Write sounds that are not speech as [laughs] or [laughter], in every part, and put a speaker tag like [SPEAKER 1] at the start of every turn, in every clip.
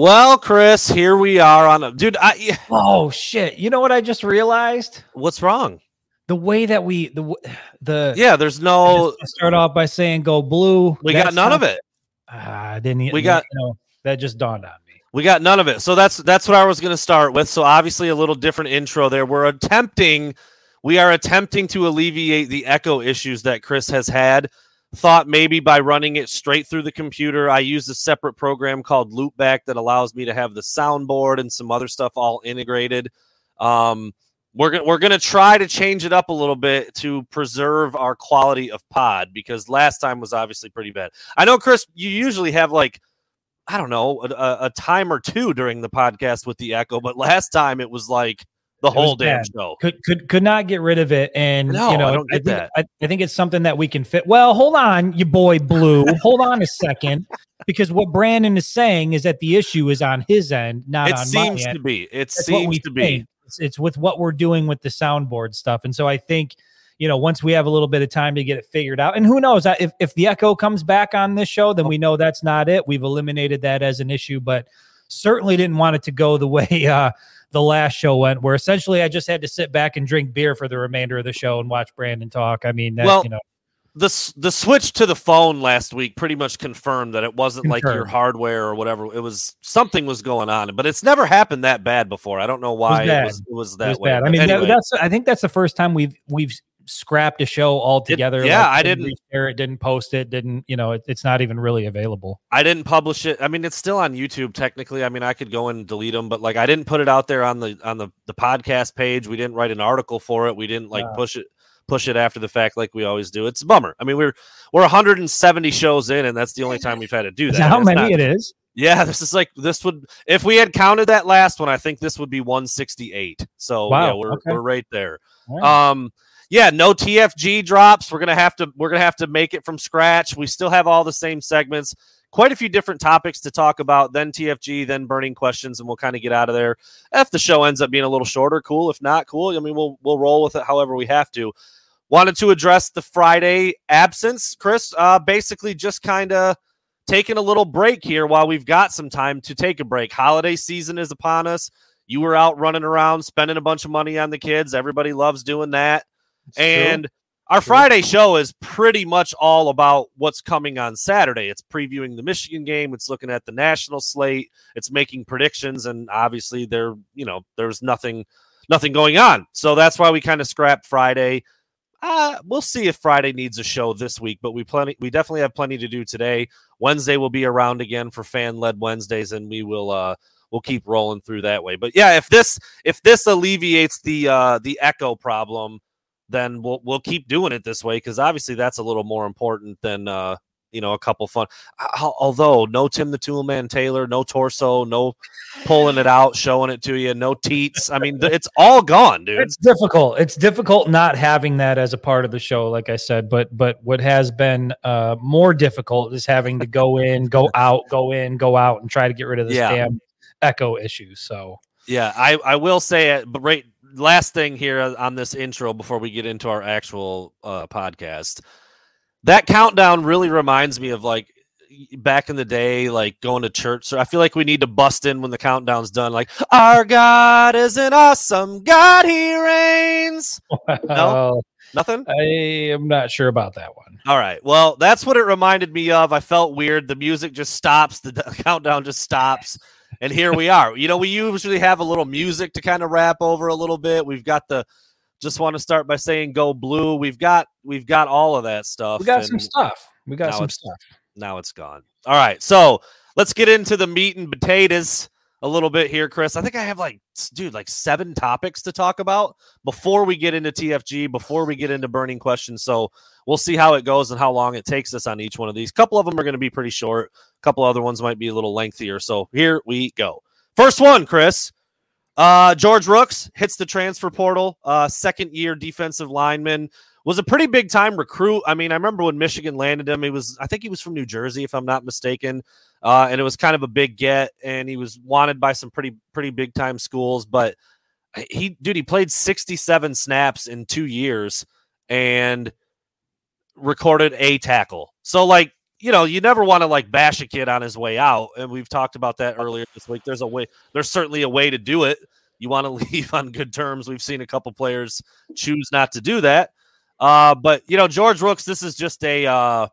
[SPEAKER 1] Well, Chris, here we are on a dude. I
[SPEAKER 2] oh shit! You know what I just realized?
[SPEAKER 1] What's wrong?
[SPEAKER 2] The way that we the the
[SPEAKER 1] yeah, there's no
[SPEAKER 2] start off by saying go blue.
[SPEAKER 1] We got none not, of it.
[SPEAKER 2] I uh, didn't.
[SPEAKER 1] We got
[SPEAKER 2] you know that just dawned on me.
[SPEAKER 1] We got none of it. So that's that's what I was going to start with. So obviously a little different intro there. We're attempting we are attempting to alleviate the echo issues that Chris has had. Thought maybe by running it straight through the computer. I use a separate program called Loopback that allows me to have the soundboard and some other stuff all integrated. Um, we're gonna we're gonna try to change it up a little bit to preserve our quality of pod because last time was obviously pretty bad. I know, Chris, you usually have like I don't know a, a time or two during the podcast with the echo, but last time it was like the whole damn bad. show.
[SPEAKER 2] Could could could not get rid of it, and
[SPEAKER 1] no,
[SPEAKER 2] you know,
[SPEAKER 1] I don't get
[SPEAKER 2] I think,
[SPEAKER 1] that.
[SPEAKER 2] I, I, think it's something that we can fit. Well, hold on, you boy Blue. hold on a second, [laughs] because what Brandon is saying is that the issue is on his end, not
[SPEAKER 1] it
[SPEAKER 2] on
[SPEAKER 1] seems
[SPEAKER 2] my
[SPEAKER 1] to be. It That's seems to be.
[SPEAKER 2] It's, it's with what we're doing with the soundboard stuff, and so I think you know, once we have a little bit of time to get it figured out. And who knows if, if the echo comes back on this show, then we know that's not it. We've eliminated that as an issue, but certainly didn't want it to go the way [laughs] uh, the last show went, where essentially I just had to sit back and drink beer for the remainder of the show and watch Brandon talk. I mean, that,
[SPEAKER 1] well,
[SPEAKER 2] you know.
[SPEAKER 1] The, the switch to the phone last week pretty much confirmed that it wasn't confirmed. like your hardware or whatever. It was something was going on, but it's never happened that bad before. I don't know why it was, it was, it was that it was way.
[SPEAKER 2] Bad. I mean, anyway. that, that's I think that's the first time we've we've scrapped a show altogether.
[SPEAKER 1] It, yeah,
[SPEAKER 2] like,
[SPEAKER 1] I didn't
[SPEAKER 2] share it, didn't post it, didn't you know? It, it's not even really available.
[SPEAKER 1] I didn't publish it. I mean, it's still on YouTube technically. I mean, I could go and delete them, but like I didn't put it out there on the on the the podcast page. We didn't write an article for it. We didn't like push it push it after the fact like we always do. It's a bummer. I mean, we're we're 170 shows in, and that's the only time we've had to do that.
[SPEAKER 2] How many not, it is?
[SPEAKER 1] Yeah, this is like this would if we had counted that last one, I think this would be 168. So wow, yeah, we're okay. we're right there. Right. Um yeah, no TFG drops. We're gonna have to we're gonna have to make it from scratch. We still have all the same segments, quite a few different topics to talk about. Then TFG, then burning questions, and we'll kind of get out of there. If the show ends up being a little shorter, cool. If not, cool. I mean, we'll we'll roll with it however we have to. Wanted to address the Friday absence, Chris. Uh, basically, just kind of taking a little break here while we've got some time to take a break. Holiday season is upon us. You were out running around, spending a bunch of money on the kids. Everybody loves doing that. It's and true. our. Friday show is pretty much all about what's coming on Saturday. It's previewing the Michigan game, it's looking at the national slate, it's making predictions, and obviously there, you know, there's nothing nothing going on. So that's why we kind of scrapped Friday. Uh, we'll see if Friday needs a show this week, but we plenty we definitely have plenty to do today. Wednesday will be around again for fan led Wednesdays, and we will uh we'll keep rolling through that way. But yeah, if this if this alleviates the uh the echo problem, then we'll we'll keep doing it this way because obviously that's a little more important than uh, you know a couple fun. Although no Tim the Toolman Taylor, no torso, no pulling it out, showing it to you, no teats. I mean, it's all gone, dude.
[SPEAKER 2] It's difficult. It's difficult not having that as a part of the show, like I said. But but what has been uh, more difficult is having to go in, go out, go in, go out, and try to get rid of this yeah. damn echo issue. So
[SPEAKER 1] yeah, I I will say it, but right last thing here on this intro before we get into our actual uh, podcast. That countdown really reminds me of like back in the day, like going to church. So I feel like we need to bust in when the countdown's done. Like, our God is an awesome God, He reigns. No, nothing.
[SPEAKER 2] I am not sure about that one.
[SPEAKER 1] All right. Well, that's what it reminded me of. I felt weird. The music just stops. The [laughs] countdown just stops and here we are. You know, we usually have a little music to kind of wrap over a little bit. We've got the just want to start by saying go blue. We've got we've got all of that stuff.
[SPEAKER 2] We got some stuff. We got some stuff.
[SPEAKER 1] Now it's gone. All right. So let's get into the meat and potatoes a little bit here, Chris. I think I have like, dude, like seven topics to talk about before we get into TFG, before we get into burning questions. So we'll see how it goes and how long it takes us on each one of these. A couple of them are going to be pretty short. A couple other ones might be a little lengthier. So here we go. First one, Chris. Uh, George Rooks hits the transfer portal. Uh, second year defensive lineman was a pretty big time recruit. I mean, I remember when Michigan landed him. He was, I think he was from New Jersey, if I'm not mistaken. Uh, and it was kind of a big get, and he was wanted by some pretty pretty big time schools. But he, dude, he played 67 snaps in two years and recorded a tackle. So like you know, you never want to like bash a kid on his way out. And we've talked about that earlier this week. There's a way, there's certainly a way to do it. You want to [laughs] leave on good terms. We've seen a couple players choose not to do that. Uh, but you know, George Rooks, this is just a uh,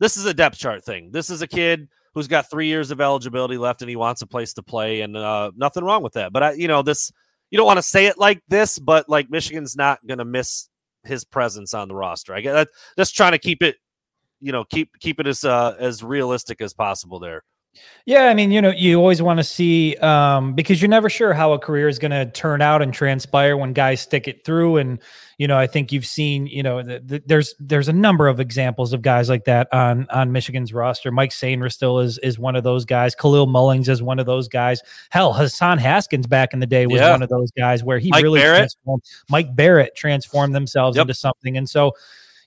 [SPEAKER 1] this is a depth chart thing. This is a kid who's got three years of eligibility left and he wants a place to play, and uh, nothing wrong with that. But I, you know, this you don't want to say it like this, but like Michigan's not going to miss his presence on the roster. I get just trying to keep it you know keep keep it as uh, as realistic as possible there.
[SPEAKER 2] Yeah, I mean, you know, you always want to see um, because you're never sure how a career is going to turn out and transpire when guys stick it through. And you know, I think you've seen, you know, the, the, there's there's a number of examples of guys like that on on Michigan's roster. Mike Sainristil is is one of those guys. Kalel Mullings is one of those guys. Hell, Hassan Haskins back in the day was yeah. one of those guys where he Mike really Barrett. transformed. Mike Barrett transformed themselves yep. into something, and so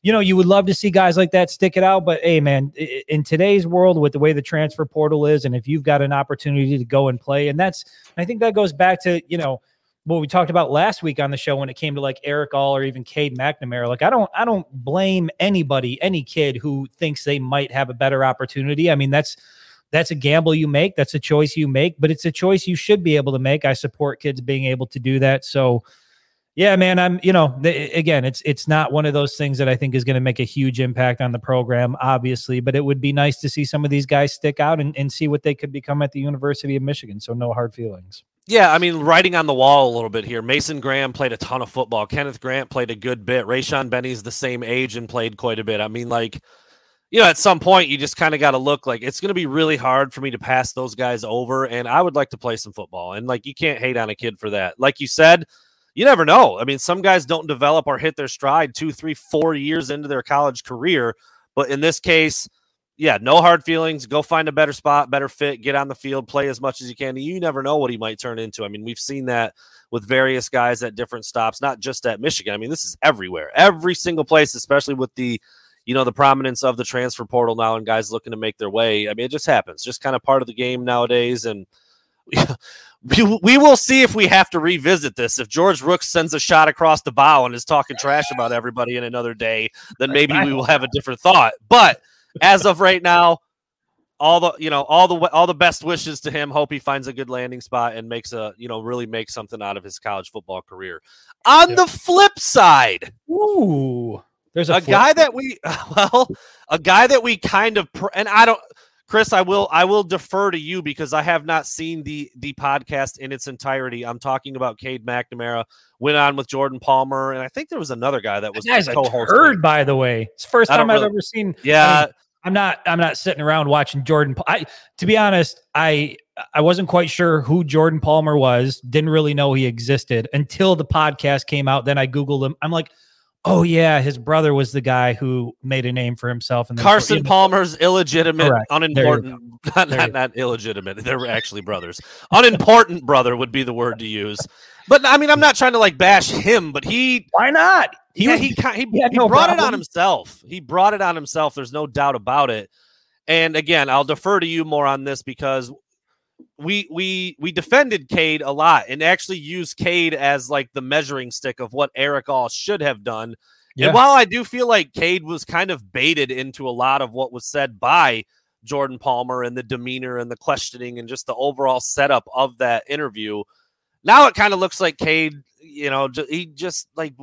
[SPEAKER 2] you know, you would love to see guys like that stick it out. But hey, man, in today's world with the way the transfer portal is, and if you've got an opportunity to go and play, and that's, I think that goes back to, you know, what we talked about last week on the show when it came to like Erick All or even Cade McNamara. Like, I don't, I don't blame anybody, any kid who thinks they might have a better opportunity. I mean, that's, that's a gamble you make. That's a choice you make, but it's a choice you should be able to make. I support kids being able to do that. So, yeah, man, I'm you know again, it's it's not one of those things that I think is going to make a huge impact on the program, obviously, but it would be nice to see some of these guys stick out and, and see what they could become at the University of Michigan. So no hard feelings.
[SPEAKER 1] Yeah, I mean, writing on the wall a little bit here. Mason Graham played a ton of football. Kenneth Grant played a good bit. Rayshaun Benny's the same age and played quite a bit. I mean, like, you know, at some point you just kind of got to look like it's going to be really hard for me to pass those guys over. And I would like to play some football. And like, you can't hate on a kid for that. Like you said, you never know. I mean, some guys don't develop or hit their stride two, three, four years into their college career. But in this case, yeah, no hard feelings. Go find a better spot, better fit, get on the field, play as much as you can. You never know what he might turn into. I mean, we've seen that with various guys at different stops, not just at Michigan. I mean, this is everywhere, every single place, especially with the, you know, the prominence of the transfer portal now and guys looking to make their way. I mean, it just happens, just kind of part of the game nowadays. And [laughs] we, we will see if we have to revisit this. If George Rooks sends a shot across the bow and is talking trash about everybody in another day, then maybe we will have a different thought. But as of right now, all the you know all the all the best wishes to him. Hope he finds a good landing spot and makes a you know really make something out of his college football career. On the flip side,
[SPEAKER 2] ooh,
[SPEAKER 1] there's a, a guy that we [laughs] well, a guy that we kind of and I don't Chris, I will I will defer to you because I have not seen the the podcast in its entirety. I'm talking about Cade McNamara went on with Jordan Palmer, and I think there was another guy that was
[SPEAKER 2] that guy's a turd, by the way. It's the first time I've ever seen.
[SPEAKER 1] Yeah,
[SPEAKER 2] I mean, I'm not I'm not sitting around watching Jordan. I to be honest, I I wasn't quite sure who Jordan Palmer was. Didn't really know he existed until the podcast came out. Then I googled him. I'm like Oh yeah, his brother was the guy who made a name for himself. And
[SPEAKER 1] Carson Palmer's illegitimate, Correct. unimportant, [laughs] not not, not illegitimate. They're actually brothers. Unimportant brother would be the word to use. But I mean, I'm not trying to like bash him, but he.
[SPEAKER 2] Why not?
[SPEAKER 1] He yeah, he he, he, he no brought problem. it on himself. He brought it on himself. There's no doubt about it. And again, I'll defer to you more on this because we we we defended Cade a lot and actually used Cade as like the measuring stick of what Erick All should have done. Yeah. And while I do feel like Cade was kind of baited into a lot of what was said by Jordan Palmer and the demeanor and the questioning and just the overall setup of that interview, now it kind of looks like Cade, you know, he just like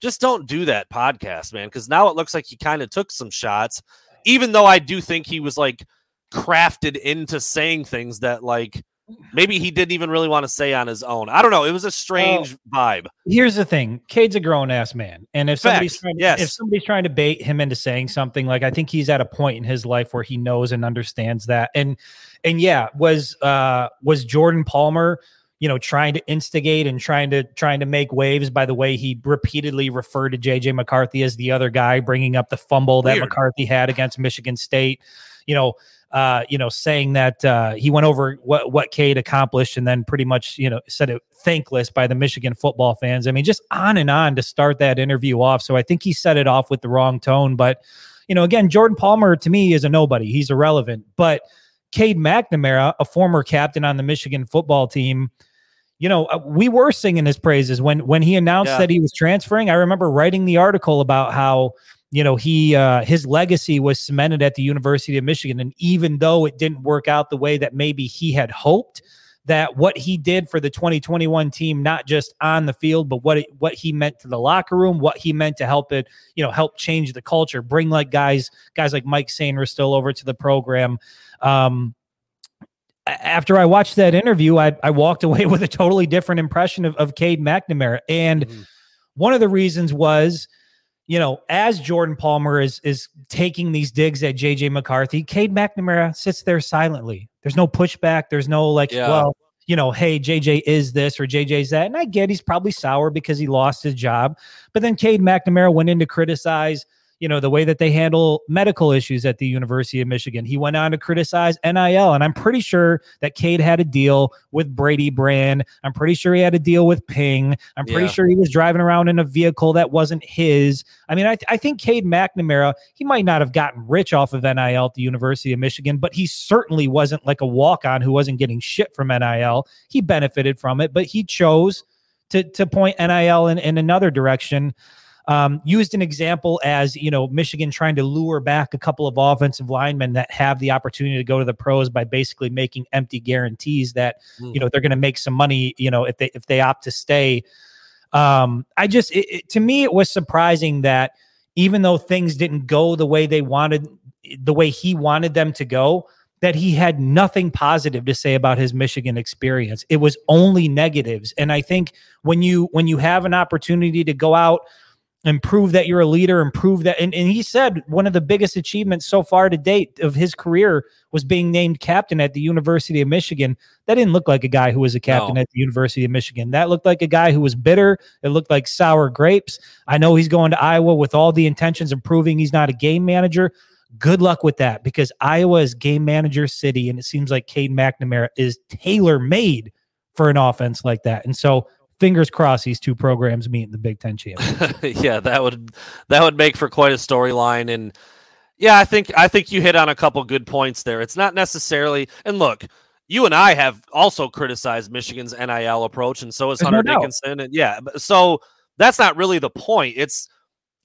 [SPEAKER 1] just don't do that podcast, man, because now it looks like he kind of took some shots, even though I do think he was like crafted into saying things that like [sighs] maybe he didn't even really want to say on his own. I don't know. It was a strange vibe.
[SPEAKER 2] Here's the thing: Cade's a grown ass man, and if somebody's trying, yes. if somebody's trying to bait him into saying something, like I think he's at a point in his life where he knows and understands that. And and yeah, was uh was Jordan Palmer. You know, trying to instigate and trying to trying to make waves by the way he repeatedly referred to JJ McCarthy as the other guy, bringing up the fumble Weird. that McCarthy had against Michigan State. You know, uh, you know, saying that uh, he went over what what Cade accomplished and then pretty much, you know, said it thankless by the Michigan football fans. I mean, just on and on to start that interview off. So I think he set it off with the wrong tone. But, you know, again, Jordan Palmer to me is a nobody. He's irrelevant. But Cade McNamara, a former captain on the Michigan football team, you know, uh, we were singing his praises when when he announced yeah. that he was transferring. I remember writing the article about how you know he uh, his legacy was cemented at the University of Michigan, and even though it didn't work out the way that maybe he had hoped, that what he did for the 2021 team, not just on the field, but what it, what he meant to the locker room, what he meant to help it, you know, help change the culture, bring like guys guys like Mike Sainristil over to the program. Um, after I watched that interview, I, I walked [laughs] away with a totally different impression of, of Cade McNamara. And mm-hmm. one of the reasons was you know, as Jordan Palmer is is taking these digs at JJ McCarthy, Cade McNamara sits there silently. There's no pushback. There's no like, yeah. well, you know, hey, JJ is this or JJ's that. And I get he's probably sour because he lost his job. But then Cade McNamara went in to criticize you know, the way that they handle medical issues at the University of Michigan. He went on to criticize NIL, and I'm pretty sure that Cade had a deal with Brady Brand. I'm pretty sure he had a deal with Ping. I'm pretty yeah. sure he was driving around in a vehicle that wasn't his. I mean, I, I think Cade McNamara, he might not have gotten rich off of NIL at the University of Michigan, but he certainly wasn't like a walk on who wasn't getting shit from NIL. He benefited from it, but he chose to, to point NIL in, in another direction um, used an example as you know Michigan trying to lure back a couple of offensive linemen that have the opportunity to go to the pros by basically making empty guarantees that mm. you know they're going to make some money you know if they if they opt to stay. Um, I just it, it, to me it was surprising that even though things didn't go the way they wanted, the way he wanted them to go, that he had nothing positive to say about his Michigan experience. It was only negatives. And I think when you when you have an opportunity to go out and prove that you're a leader and prove that and, and he said one of the biggest achievements so far to date of his career was being named captain at the University of Michigan. That didn't look like a guy who was a captain no. at the University of Michigan. That looked like a guy who was bitter. It looked like sour grapes. I know he's going to Iowa with all the intentions of proving he's not a game manager. Good luck with that because Iowa is game manager city, and it seems like Cade McNamara is tailor made for an offense like that. And so fingers crossed these two programs meet in the Big Ten [laughs] championship.
[SPEAKER 1] yeah, that would that would make for quite a storyline. And yeah, I think I think you hit on a couple good points there. It's not necessarily and look, you and I have also criticized Michigan's NIL approach, and so has Hunter no Dickinson. And yeah, so that's not really the point. It's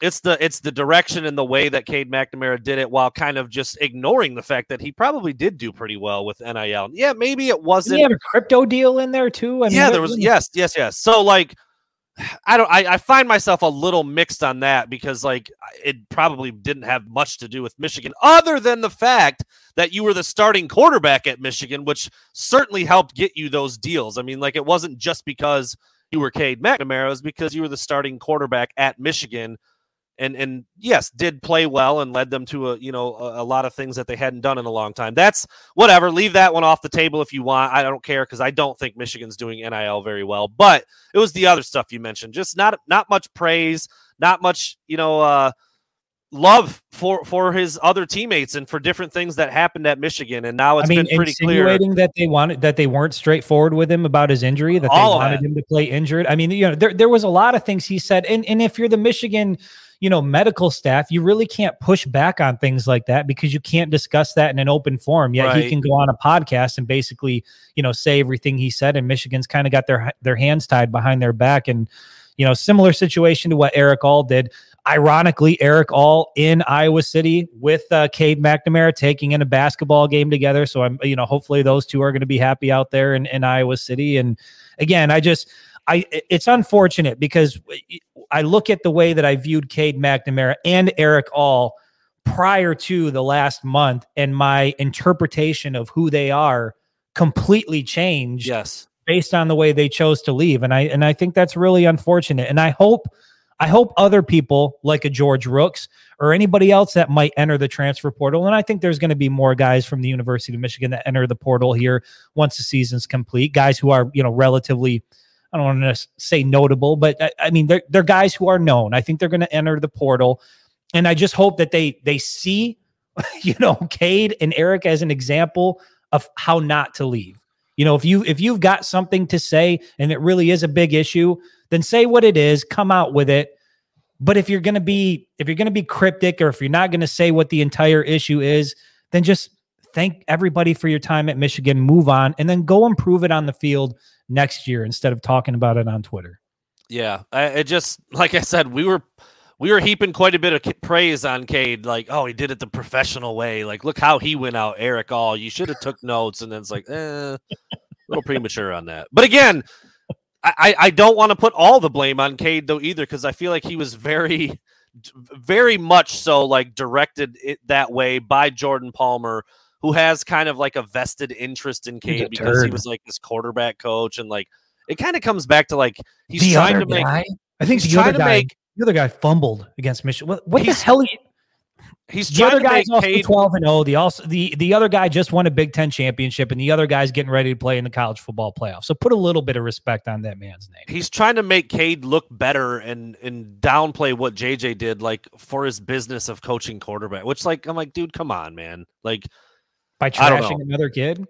[SPEAKER 1] it's the it's the direction and the way that Cade McNamara did it while kind of just ignoring the fact that he probably did do pretty well with NIL. Yeah, maybe it wasn't. Did
[SPEAKER 2] he have a crypto deal in there too?
[SPEAKER 1] I mean, yeah, there was. Yes, yes, yes. So like, [sighs] I don't. I, I find myself a little mixed on that because like it probably didn't have much to do with Michigan, other than the fact that you were the starting quarterback at Michigan, which certainly helped get you those deals. I mean, like it wasn't just because you were Cade McNamara, it was because you were the starting quarterback at Michigan and and yes, did play well and led them to a you know a, a, lot of things that they hadn't done in a long time. That's whatever. Leave that one off the table if you want. I don't care because I don't think Michigan's doing NIL very well. But it was the other stuff you mentioned. Just not not much praise, not much you know uh, love for for his other teammates and for different things that happened at Michigan. And now it's I mean, been pretty insinuating
[SPEAKER 2] clear that they wanted that they weren't straightforward with him about his injury, that All they wanted that. him to play injured. I mean, you know, there there was a lot of things he said, and and if you're the Michigan you know, medical staff, you really can't push back on things like that because you can't discuss that in an open forum. Yet right. he can go on a podcast and basically, you know, say everything he said. And Michigan's kind of got their their hands tied behind their back. And, you know, similar situation to what Erick All did. Ironically, Erick All in Iowa City with uh, Cade McNamara taking in a basketball game together. So I'm, you know, hopefully those two are going to be happy out there in, in Iowa City. And again, I just, I it's unfortunate because I look at the way that I viewed Cade McNamara and Erick All prior to the last month, and my interpretation of who they are completely changed.
[SPEAKER 1] Yes,
[SPEAKER 2] based on the way they chose to leave, and I and I think that's really unfortunate. And I hope I hope other people like a George Rooks or anybody else that might enter the transfer portal, and I think there's going to be more guys from the University of Michigan that enter the portal here once the season's complete. Guys who are you know relatively I don't want to say notable, but I, I mean they're they're guys who are known. I think they're going to enter the portal, and I just hope that they they see, [laughs] you know, Cade and Erick as an example of how not to leave. You know, if you if you've got something to say and it really is a big issue, then say what it is, come out with it. But if you're going to be if you're going to be cryptic or if you're not going to say what the entire issue is, then just thank everybody for your time at Michigan, move on and then go improve it on the field next year instead of talking about it on Twitter.
[SPEAKER 1] Yeah, I, it just like I said, we were we were heaping quite a bit of praise on Cade, like, oh, he did it the professional way. Like, look how he went out, Erick. All. You should have took notes. And then it's like, eh, a little premature on that. But again, I, I don't want to put all the blame on Cade though either, because I feel like he was very, very much so like directed it that way by Jordan Palmer, who has kind of like a vested interest in Cade because he was like this quarterback coach and like it kind of comes back to like he's the trying to make. Guy?
[SPEAKER 2] I think the other guy, make, the other guy fumbled against Michigan. What, what the hell? He,
[SPEAKER 1] he's the other guy's also Cade,
[SPEAKER 2] twelve and zero. Oh. The also the the other guy just won a Big Ten championship, and the other guy's getting ready to play in the college football playoff. So put a little bit of respect on that man's name.
[SPEAKER 1] He's trying to make Cade look better and and downplay what JJ did, like for his business of coaching quarterback. Which, like, I'm like, dude, come on, man, like
[SPEAKER 2] by trashing another kid.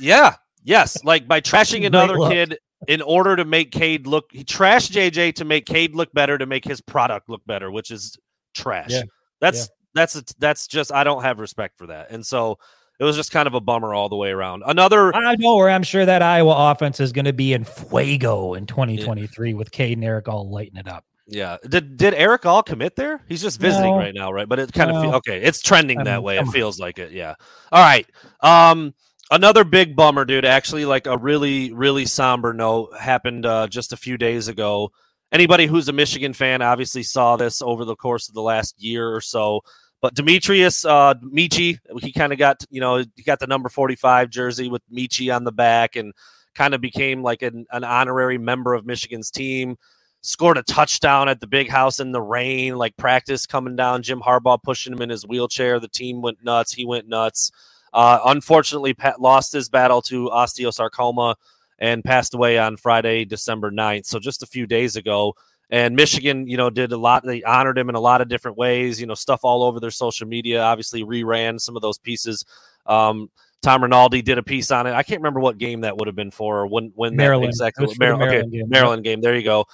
[SPEAKER 1] yeah. Yes. Like by [laughs] trashing another kid in order to make Cade look he trashed JJ to make Cade look better to make his product look better, which is trash. Yeah. That's yeah. that's a, that's just I don't have respect for that. And so it was just kind of a bummer all the way around. Another
[SPEAKER 2] I know where I'm sure that Iowa offense is going to be in fuego in 2023 yeah. with Cade and Erick all lighting it up.
[SPEAKER 1] Yeah. Did did Erick all commit there? He's just visiting no. right now, right? But it kind no. of okay. It's trending I mean, that way. It feels like it. Yeah. All right. Um another big bummer, dude. Actually, like a really, really somber note happened uh, just a few days ago. Anybody who's a Michigan fan obviously saw this over the course of the last year or so. But Demetrius uh, Metchie, he kind of got, you know, he got the number 45 jersey with Michi on the back and kind of became like an, an honorary member of Michigan's team. Scored a touchdown at the big house in the rain, like practice coming down. Jim Harbaugh pushing him in his wheelchair. The team went nuts. He went nuts. Uh, unfortunately, Pat lost his battle to osteosarcoma and passed away on Friday, December 9th. So just a few days ago. And Michigan, you know, did a lot. They honored him in a lot of different ways. You know, stuff all over their social media. Obviously, reran some of those pieces. Um, Tom Rinaldi did a piece on it. I can't remember what game that would have been for. When when
[SPEAKER 2] Maryland
[SPEAKER 1] exactly Maryland, Maryland, okay, game. Maryland game. There you go.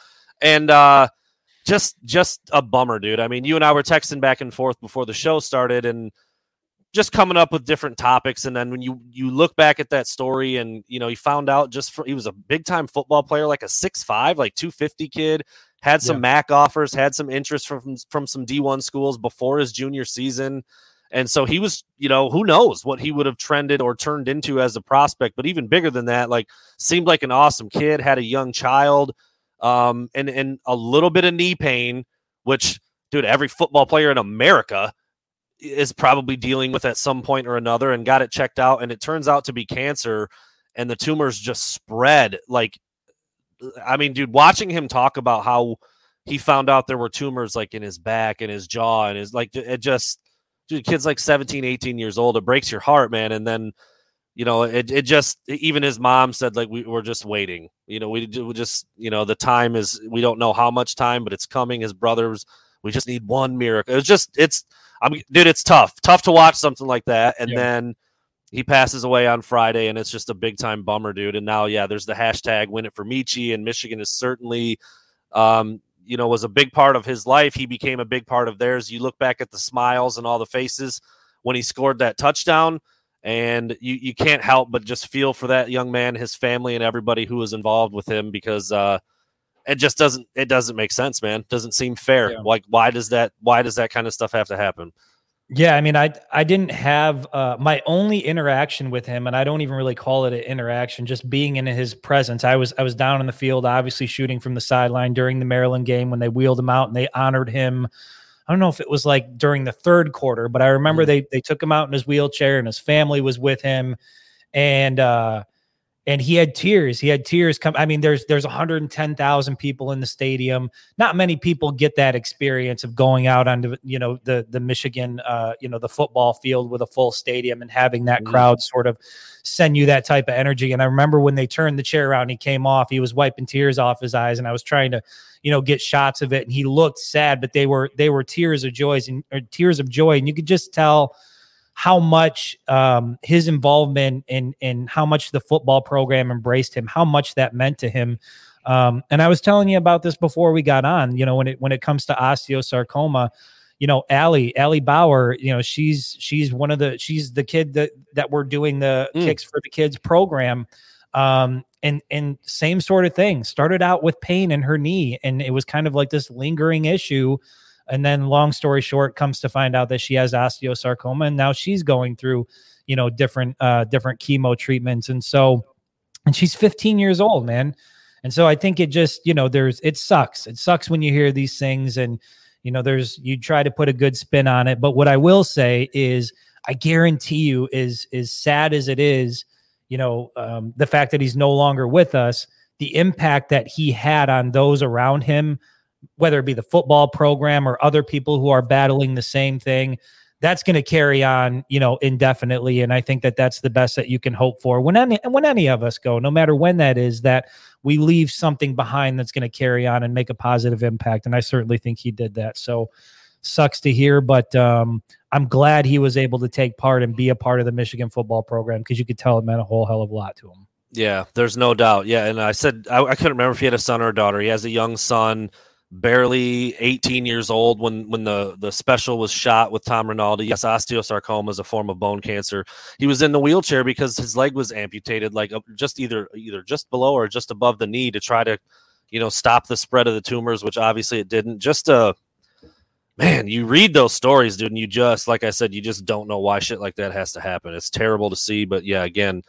[SPEAKER 1] And uh, just just a bummer, dude. I mean, you and I were texting back and forth before the show started, and just coming up with different topics and then when you you look back at that story and you know he found out just for he was a big time football player like a six five like 250 kid had some yeah. mac offers had some interest from from some d1 schools before his junior season and so he was you know who knows what he would have trended or turned into as a prospect but even bigger than that like seemed like an awesome kid had a young child um and and a little bit of knee pain which dude every football player in america is probably dealing with at some point or another and got it checked out and it turns out to be cancer and the tumors just spread like i mean dude watching him talk about how he found out there were tumors like in his back and his jaw and his like it just dude kids like 17 18 years old it breaks your heart man and then you know it, it just even his mom said like we, we're just waiting you know we, we just you know the time is we don't know how much time but it's coming his brothers we just need one miracle it's just it's I'm dude, it's tough. Tough to watch something like that. And yeah. then he passes away on Friday, and it's just a big time bummer, dude. And now, yeah, there's the hashtag win it for Michi, and Michigan is certainly um, you know, was a big part of his life. He became a big part of theirs. You look back at the smiles and all the faces when he scored that touchdown, and you, you can't help but just feel for that young man, his family, and everybody who was involved with him because uh, it just doesn't it doesn't make sense, man. Doesn't seem fair. Yeah. Like why does that why does that kind of stuff have to happen?
[SPEAKER 2] Yeah, I mean, I I didn't have uh, my only interaction with him, and I don't even really call it an interaction. Just being in his presence, I was I was down in the field, obviously shooting from the sideline during the Maryland game when they wheeled him out and they honored him. I don't know if it was like during the third quarter, but I remember mm-hmm. they they took him out in his wheelchair and his family was with him, and uh, and he had tears. He had tears come. I mean, there's there's 110,000 people in the stadium. Not many people get that experience of going out onto you know the the Michigan uh, you know the football field with a full stadium and having that mm-hmm. crowd sort of send you that type of energy. And I remember when they turned the chair around, he came off. He was wiping tears off his eyes, and I was trying to you know get shots of it, and he looked sad, but they were they were tears of joys and tears of joy, and you could just tell how much um, his involvement in in how much the football program embraced him, how much that meant to him. Um, and I was telling you about this before we got on. You know, when it when it comes to osteosarcoma, you know, Allie Allie Bauer, you know, she's she's one of the she's the kid that that we're doing the mm. kicks for the kids program. Um, and and same sort of thing. Started out with pain in her knee, and it was kind of like this lingering issue And then, long story short, comes to find out that she has osteosarcoma, and now she's going through, you know, different uh, different chemo treatments. And so, and she's 15 years old, man. And so I think it just, you know, there's it sucks. It sucks when you hear these things, and you know, there's you try to put a good spin on it. But what I will say is, I guarantee you, is as sad as it is, you know, um, the fact that he's no longer with us, the impact that he had on those around him whether it be the football program or other people who are battling the same thing that's going to carry on you know indefinitely. And i think that that's the best that you can hope for when any when any of us go no matter when that is that we leave something behind that's going to carry on and make a positive impact. And i certainly think he did that. So sucks to hear but um, i'm glad he was able to take part and be a part of the michigan football program because you could tell it meant a whole hell of a lot to him
[SPEAKER 1] yeah there's no doubt yeah and i said I, I couldn't remember if he had a son or a daughter he has a young son barely 18 years old when when the the special was shot with Tom Rinaldi. Yes, osteosarcoma is a form of bone cancer. He was in the wheelchair because his leg was amputated, like just either either just below or just above the knee to try to, you know, stop the spread of the tumors, which obviously it didn't. Just uh man, you read those stories, dude, and you just like I said, you just don't know why shit like that has to happen. It's terrible to see, but yeah, again,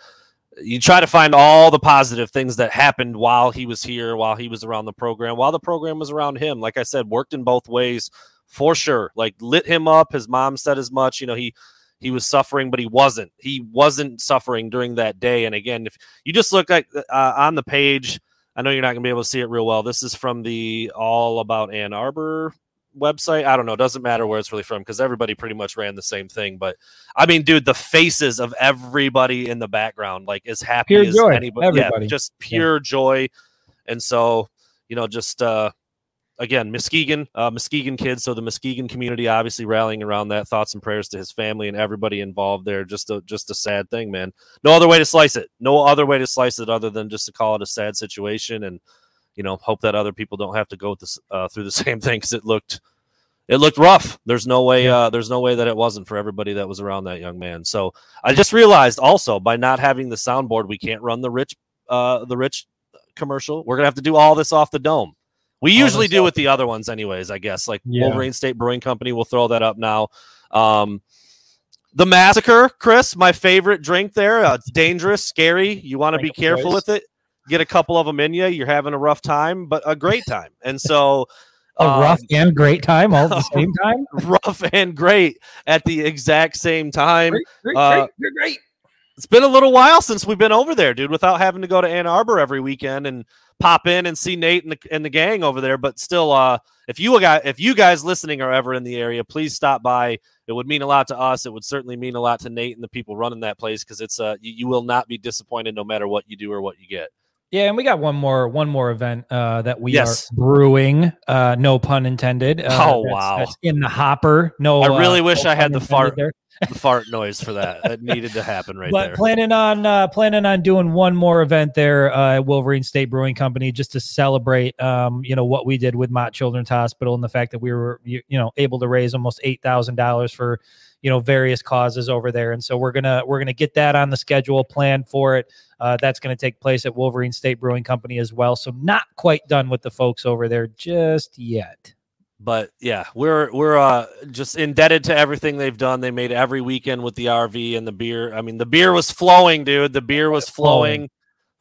[SPEAKER 1] you try to find all the positive things that happened while he was here, while he was around the program, while the program was around him. Like I said, worked in both ways for sure. Like lit him up. His mom said as much. You know, he he was suffering, but he wasn't. He wasn't suffering during that day. And again, if you just look at uh, on the page, I know you're not going to be able to see it real well. This is from the All About Ann Arbor website. I don't know. It doesn't matter where it's really from because everybody pretty much ran the same thing. But I mean, dude, the faces of everybody in the background, like as happy pure as joy. anybody. Everybody. Yeah, just pure yeah. joy. And so, you know, just uh again, Muskegon, uh, Muskegon kids. So the Muskegon community obviously rallying around that. Thoughts and prayers to his family and everybody involved there. Just a just a sad thing, man. No other way to slice it. No other way to slice it other than just to call it a sad situation and you know, hope that other people don't have to go this, uh, through the [laughs] same thing because it looked it looked rough. There's no way uh, there's no way that it wasn't for everybody that was around that young man. So I just realized also by not having the soundboard, we can't run the rich uh, the rich commercial. We're gonna have to do all this off the dome. We usually do with the other ones, anyways. I guess like yeah. Wolverine State Brewing Company. We'll throw that up now. Um, the massacre, Chris, my favorite drink there. Uh, it's dangerous, scary. You want to be careful with it get a couple of them in you, you're having a rough time, but a great time. And so
[SPEAKER 2] a um, rough and great time all at the [laughs] same time. [laughs]
[SPEAKER 1] rough and great at the exact same time.
[SPEAKER 2] Great, great, uh, great, great.
[SPEAKER 1] It's been a little while since we've been over there, dude, without having to go to Ann Arbor every weekend and pop in and see Nate and the, and the gang over there. But still, uh, if you guys, if you guys listening are ever in the area, please stop by. It would mean a lot to us. It would certainly mean a lot to Nate and the people running that place because it's uh, you, you will not be disappointed no matter what you do or what you get.
[SPEAKER 2] Yeah, and we got one more one more event uh, that we yes. are brewing. Uh, no pun intended. Uh,
[SPEAKER 1] oh that's, wow!
[SPEAKER 2] That's in the hopper. No,
[SPEAKER 1] I really uh, wish no I had the fart [laughs] the fart noise for that. That needed to happen right
[SPEAKER 2] but
[SPEAKER 1] there.
[SPEAKER 2] planning on uh, planning on doing one more event there uh, at Wolverine State Brewing Company just to celebrate, um, you know, what we did with Mott Children's Hospital and the fact that we were you, you know able to raise almost eight thousand dollars for you know various causes over there. And so we're gonna we're gonna get that on the schedule plan for it. Uh, that's going to take place at wolverine state brewing company as well. So not quite done with the folks over there just yet.
[SPEAKER 1] But yeah we're we're uh, just indebted to everything they've done. They made every weekend with the rv and the beer. I mean the beer was flowing dude. The beer was flowing.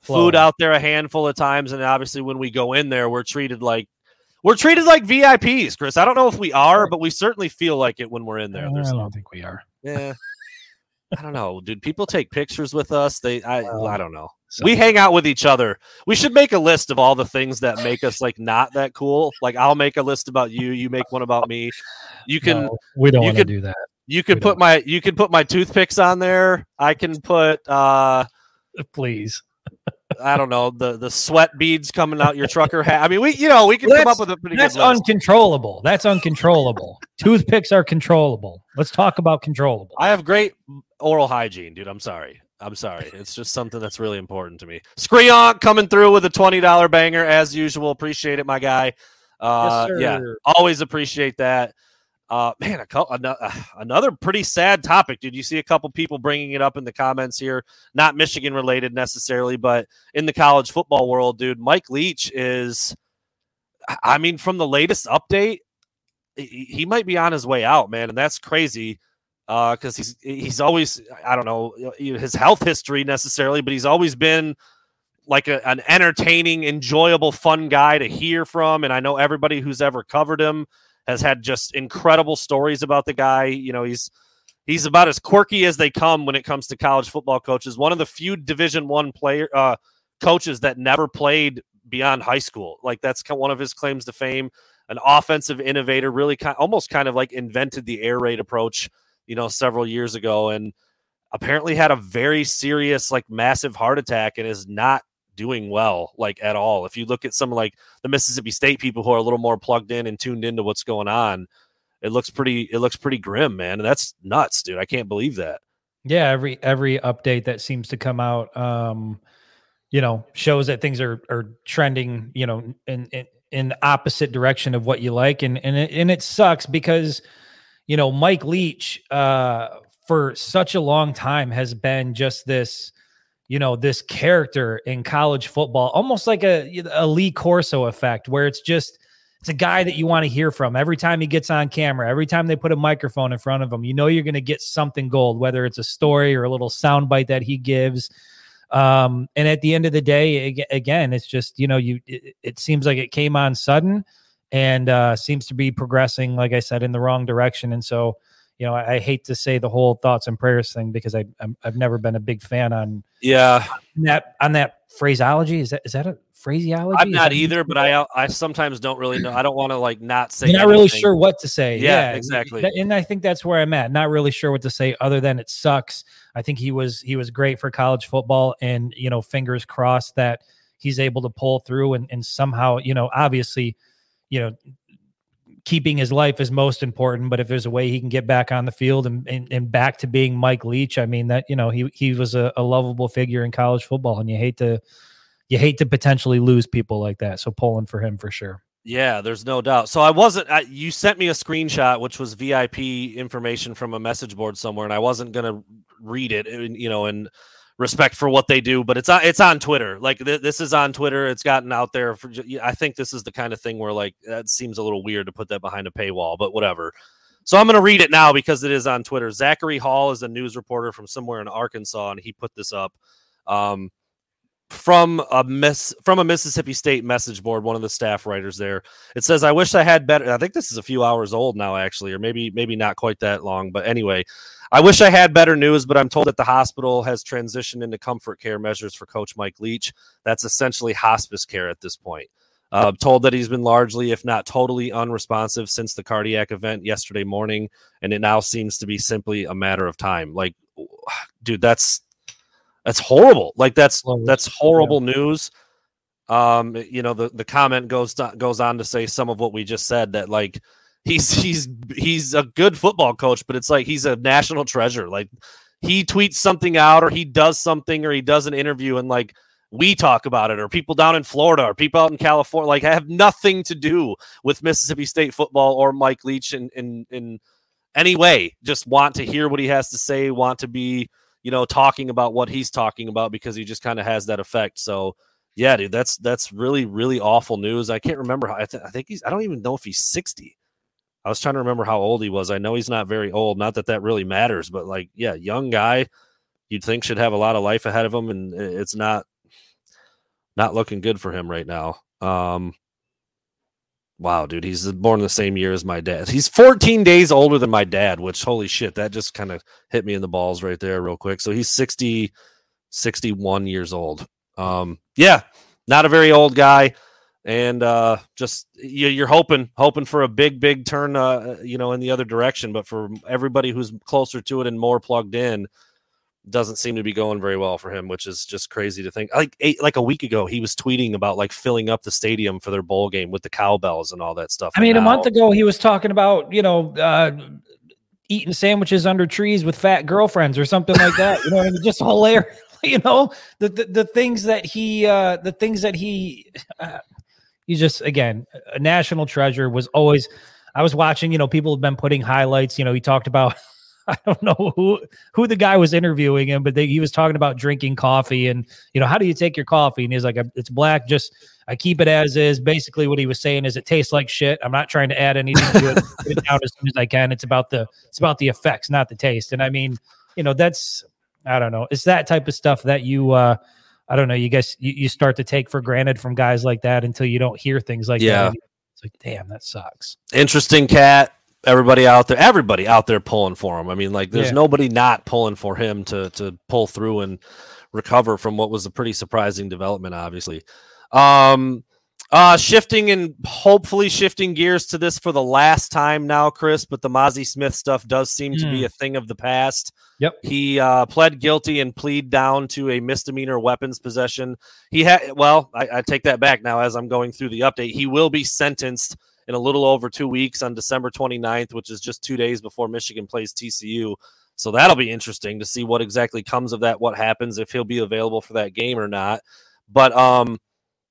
[SPEAKER 1] flowing. food out there a handful of times. And obviously when we go in there we're treated like we're treated like VIPs, Chris. I don't know if we are, but we certainly feel like it when we're in there.
[SPEAKER 2] There's I don't think we are.
[SPEAKER 1] Yeah. [laughs] I don't know, dude. People take pictures with us. They, I, well, I don't know. So. We hang out with each other. We should make a list of all the things that make us like not that cool. Like I'll make a list about you. You make one about me. You can. No,
[SPEAKER 2] we don't want to do that.
[SPEAKER 1] You can put my. You can put my toothpicks on there. I can put. uh [laughs]
[SPEAKER 2] Please.
[SPEAKER 1] I don't know the the sweat beads coming out your trucker hat. I mean, we you know we can come up with a pretty good that's
[SPEAKER 2] uncontrollable. That's uncontrollable. Toothpicks are controllable. Let's talk about controllable.
[SPEAKER 1] I have great oral hygiene, dude. I'm sorry. I'm sorry. It's just something that's really important to me. Screonk coming through with a twenty dollar banger as usual. Appreciate it, my guy. Uh, yes, yeah, always appreciate that. Uh, [laughs] man, a, [sighs] another pretty sad topic. Did you see a couple people bringing it up in the comments here? Not Michigan related necessarily, but in the college football world, dude, Mike Leach is. I mean, from the latest update, he might be on his way out, man, and that's crazy because uh, he's he's always I don't know his health history necessarily, but he's always been like a, an entertaining, enjoyable, fun guy to hear from, and I know everybody who's ever covered him has had just incredible stories about the guy. You know, he's he's about as quirky as they come when it comes to college football coaches. One of the few Division One player uh, coaches that never played beyond high school. Like that's one of his claims to fame. An offensive innovator, really kind, almost kind of like invented the air raid approach, you know, several years ago, and apparently had a very serious, like, massive heart attack, and is not doing well, like at all. If you look at some like the Mississippi State people who are a little more plugged in and tuned into what's going on, it looks pretty. It looks pretty grim, man. And that's nuts, dude. I can't believe that.
[SPEAKER 2] Yeah, every every update that seems to come out, um, you know, shows that things are are trending, you know, in in, in the opposite direction of what you like, and and it, and it sucks because, you know, Mike Leach, uh, for such a long time has been just this you know this character in college football almost like a, a lee corso effect where it's just it's a guy that you want to hear from. Every time he gets on camera every time they put a microphone in front of him you know you're going to get something gold whether it's a story or a little soundbite that he gives. Um, and at the end of the day again it's just you know you it, it seems like it came on sudden and uh, seems to be progressing like i said in the wrong direction. And so you know, I, I, hate to say the whole thoughts and prayers thing because I i have never been a big fan on
[SPEAKER 1] yeah
[SPEAKER 2] on that on that phraseology. Is that is that a phraseology?
[SPEAKER 1] I'm not either, but I I sometimes don't really know. I don't want to like not say.
[SPEAKER 2] You're not really sure what to say.
[SPEAKER 1] Yeah, yeah, exactly.
[SPEAKER 2] And I think that's where I'm at. Not really sure what to say other than it sucks. I think he was he was great for college football, and you know, fingers crossed that he's able to pull through and and somehow you know obviously you know keeping his life is most important. But if there's a way he can get back on the field and, and, and back to being Mike Leach, I mean that you know he he was a, a, lovable figure in college football, and you hate to you hate to potentially lose people like that. So pulling for him for sure.
[SPEAKER 1] Yeah, there's no doubt. So I wasn't. I, you sent me a screenshot, which was VIP information from a message board somewhere, and I wasn't gonna read it. You know, and respect for what they do, but it's on it's on Twitter. Like th- this is on Twitter. It's gotten out there. For, I think this is the kind of thing where like that seems a little weird to put that behind a paywall, but whatever. So I'm going to read it now because it is on Twitter. Zachary Hall is a news reporter from somewhere in Arkansas, and he put this up um, from a miss from a Mississippi State message board. One of the staff writers there. It says, "I wish I had better." I think this is a few hours old now, actually, or maybe maybe not quite that long. But anyway, I wish I had better news, but I'm told that the hospital has transitioned into comfort care measures for Coach Mike Leach. That's essentially hospice care at this point. Uh, told that he's been largely, if not totally, unresponsive since the cardiac event yesterday morning, and it now seems to be simply a matter of time. Like, [sighs] dude, that's that's horrible. Like that's that's horrible yeah. news. Um, you know, the the comment goes to, goes on to say some of what we just said that like he's he's he's a good football coach, but it's like he's a national treasure. Like he tweets something out or he does something or he does an interview and like we talk about it or people down in Florida or people out in California like have nothing to do with Mississippi State football or Mike Leach in in in any way. Just want to hear what he has to say, want to be, you know, talking about what he's talking about because he just kind of has that effect. So yeah, dude, that's that's really really awful news. I can't remember how I, th- I think he's I don't even know if he's 60. I was trying to remember how old he was. I know he's not very old. Not that that really matters, but like, yeah, young guy, you'd think should have a lot of life ahead of him, and it's not not looking good for him right now. Um, wow, dude, he's born the same year as my dad. He's 14 days older than my dad, which holy shit, that just kind of hit me in the balls right there, real quick. So he's 60, 61 years old. Um, yeah, not a very old guy and uh, just you're hoping hoping for a big big turn uh, you know in the other direction but for everybody who's closer to it and more plugged in doesn't seem to be going very well for him which is just crazy to think like eight, like a week ago he was tweeting about like filling up the stadium for their bowl game with the cowbells and all that stuff
[SPEAKER 2] i mean now, a month ago he was talking about you know uh, eating sandwiches under trees with fat girlfriends or something like that you know I mean? just [laughs] hilarious you know the, the, the things that he uh the things that he uh, he's just again a national treasure. Was always I was watching. You know, people have been putting highlights. You know, he talked about [laughs] I don't know who who the guy was interviewing him, but they, he was talking about drinking coffee and you know how do you take your coffee? And he's like, it's black. Just I keep it as is. Basically, what he was saying is it tastes like shit. I'm not trying to add anything to it. [laughs] Put it down as soon as I can. It's about the it's about the effects, not the taste. And I mean, you know, that's I don't know. It's that type of stuff that you. uh I don't know. You guys, you, you start to take for granted from guys like that until you don't hear things like
[SPEAKER 1] yeah.
[SPEAKER 2] that. It's like, damn, that sucks.
[SPEAKER 1] Interesting cat everybody out there, everybody out there pulling for him. I mean, like there's yeah. nobody not pulling for him to to pull through and recover from what was a pretty surprising development, obviously. Um uh shifting and hopefully shifting gears to this for the last time now, Chris, but the Mazi Smith stuff does seem mm. to be hmm. a thing of the past.
[SPEAKER 2] Yep.
[SPEAKER 1] He uh pled guilty and plead down to a misdemeanor weapons possession. He had well, I, I take that back now as I'm going through the update. He will be sentenced in a little over two weeks on December 29th, which is just two days before Michigan plays TCU. So that'll be interesting to see what exactly comes of that, what happens if he'll be available for that game or not. But um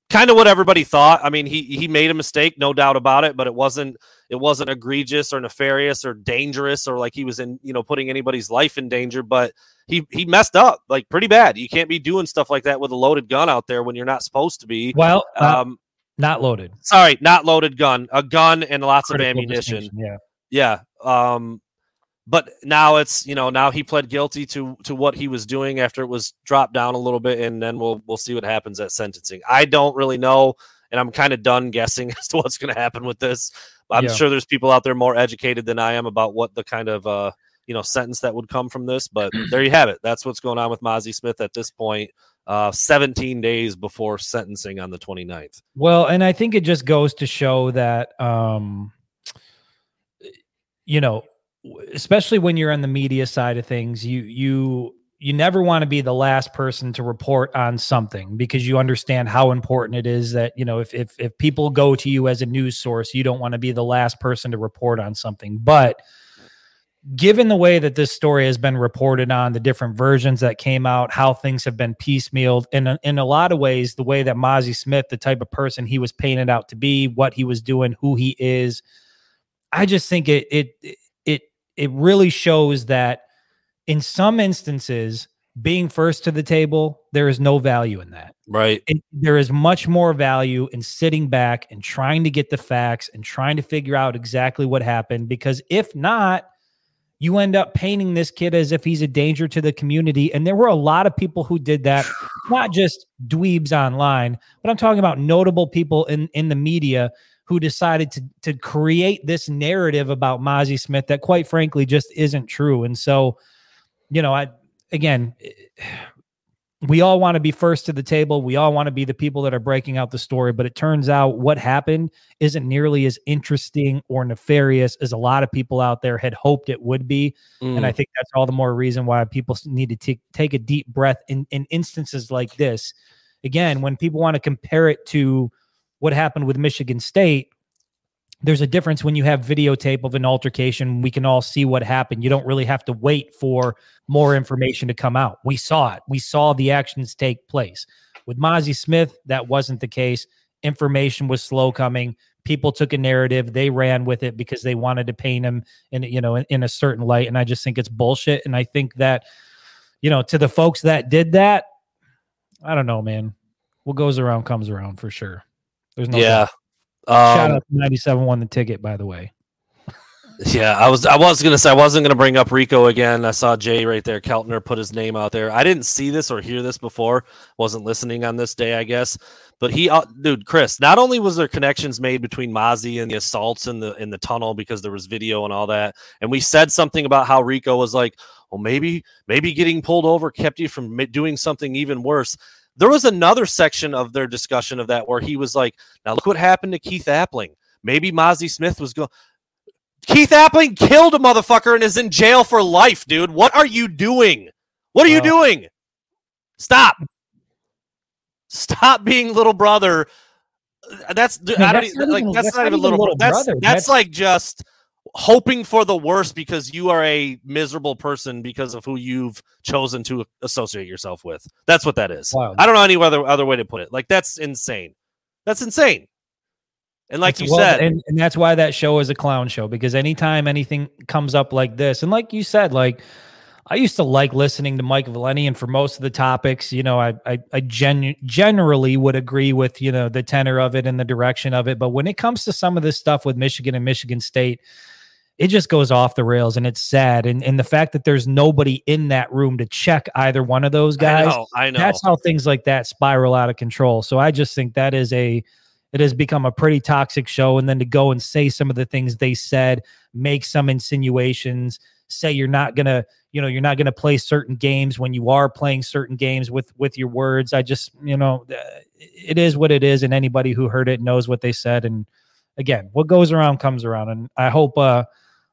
[SPEAKER 1] kind of what everybody thought. I mean, he he made a mistake, no doubt about it, but it wasn't it wasn't egregious or nefarious or dangerous or like he was in, you know, putting anybody's life in danger, but he he messed up like pretty bad. You can't be doing stuff like that with a loaded gun out there when you're not supposed to be.
[SPEAKER 2] Well, uh, um not loaded.
[SPEAKER 1] Sorry, not loaded gun. A gun and lots Critical of ammunition.
[SPEAKER 2] Yeah.
[SPEAKER 1] Yeah. Um, but now it's you know now he pled guilty to to what he was doing after it was dropped down a little bit, and then we'll we'll see what happens at sentencing. I don't really know, and I'm kind of done guessing [laughs] as to what's going to happen with this. I'm yeah. sure there's people out there more educated than I am about what the kind of uh you know sentence that would come from this. But [clears throat] there you have it. That's what's going on with Mazi Smith at this point uh, 17 days before sentencing on the 29th.
[SPEAKER 2] Well, and I think it just goes to show that, um, you know, especially when you're on the media side of things, you you you never want to be the last person to report on something because you understand how important it is that you know if if if people go to you as a news source, you don't want to be the last person to report on something, but given the way that this story has been reported on, the different versions that came out, how things have been piecemealed, and in a lot of ways, the way that Mazi Smith, the type of person he was painted out to be, what he was doing, who he is, I just think it it it really shows that in some instances, being first to the table, there is no value in that.
[SPEAKER 1] Right.
[SPEAKER 2] There is much more value in sitting back and trying to get the facts and trying to figure out exactly what happened. Because if not, you end up painting this kid as if he's a danger to the community. And there were a lot of people who did that, [sighs] not just dweebs online, but I'm talking about notable people in, in the media who decided to, to create this narrative about Mazi Smith that, quite frankly, just isn't true. And so, you know, I, again, we all want to be first to the table. We all want to be the people that are breaking out the story. But it turns out what happened isn't nearly as interesting or nefarious as a lot of people out there had hoped it would be. Mm. And I mm. think that's all the more reason why people need to take, take a deep breath in, in instances like this. Again, when people want to compare it to what happened with Michigan State, there's a difference when you have videotape of an altercation. We can all see what happened. You don't really have to wait for more information to come out. We saw it. We saw the actions take place. With Mazi Smith, that wasn't the case. Information was slow coming. People took a narrative. They ran with it because they wanted to paint him in, you know, in a certain light. And I just think it's bullshit. And I think that, you know, to the folks that did that, I don't know, man. What goes around comes around for sure. There's no
[SPEAKER 1] yeah.
[SPEAKER 2] Doubt. Shout um, out to 97 won the ticket, by the way.
[SPEAKER 1] Yeah, I was I was gonna say I wasn't gonna bring up Rico again. I saw Jay right there, Keltner put his name out there. I didn't see this or hear this before. Wasn't listening on this day, I guess. But he, uh, dude, Chris. Not only was there connections made between Mazi and the assaults in the in the tunnel because there was video and all that, and we said something about how Rico was like, well, maybe maybe getting pulled over kept you from doing something even worse. There was another section of their discussion of that where he was like, now look what happened to Keith Appling. Maybe Mazi Smith was going. Keith Appling killed a motherfucker and is in jail for life, dude. What are you doing? What are you doing? Stop. Stop being little brother. That's don't that's like that's, that's not, even little, little brother. That's, that's, that's like just hoping for the worst because you are a miserable person because of who you've chosen to associate yourself with. That's what that is. Wow. I don't know any other other way to put it. Like that's insane. That's insane. And like you well, said,
[SPEAKER 2] and, and that's why that show is a clown show because anytime anything comes up like this, and like you said, like I used to like listening to Mike Valenti, and for most of the topics, you know, I I, I gen- generally would agree with you know the tenor of it and the direction of it. But when it comes to some of this stuff with Michigan and Michigan State, it just goes off the rails, and it's sad. And and the fact that there's nobody in that room to check either one of those guys, I know, I know. that's how things like that spiral out of control. So I just think that is a it has become a pretty toxic show. And then to go and say some of the things they said, make some insinuations, say you're not gonna, you know, you're not gonna play certain games when you are playing certain games with with your words. I just, you know, uh, it is what it is, and anybody who heard it knows what they said. And again, what goes around comes around. And I hope, uh,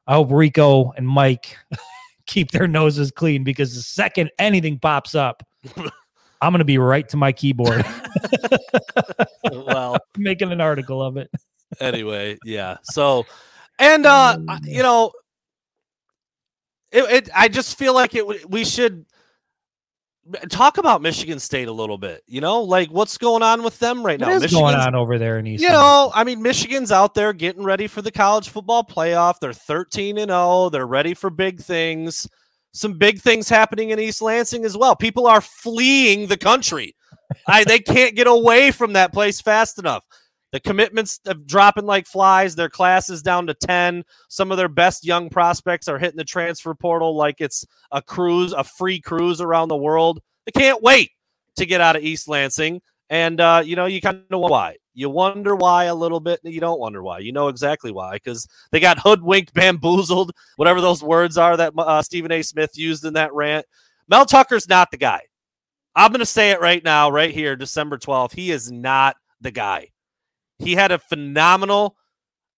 [SPEAKER 2] I hope Rico and Mike [laughs] keep their noses clean because the second anything pops up. [laughs] I'm going to be right to my keyboard. [laughs] well, making an article of it.
[SPEAKER 1] anyway, yeah. So, and uh, you know, it, it I just feel like it. We should talk about Michigan State a little bit. You know, like what's going on with them right now?
[SPEAKER 2] What's going on over there in East?
[SPEAKER 1] You know, I mean, Michigan's out there getting ready for the college football playoff. They're 13 and 0. They're ready for big things some big things happening in East Lansing as well. People are fleeing the country. I, they can't get away from that place fast enough. The commitments are dropping like flies. Their class is down to 10. Some of their best young prospects are hitting the transfer portal like it's a cruise, a free cruise around the world. They can't wait to get out of East Lansing. And, uh, you know, you kind of why. You wonder why a little bit. You don't wonder why. You know exactly why because they got hoodwinked, bamboozled, [laughs] whatever those words are that uh, Stephen A. Smith used in that rant. Mel Tucker's not the guy. I'm going to say it right now, right here, December 12th. He is not the guy. He had a phenomenal.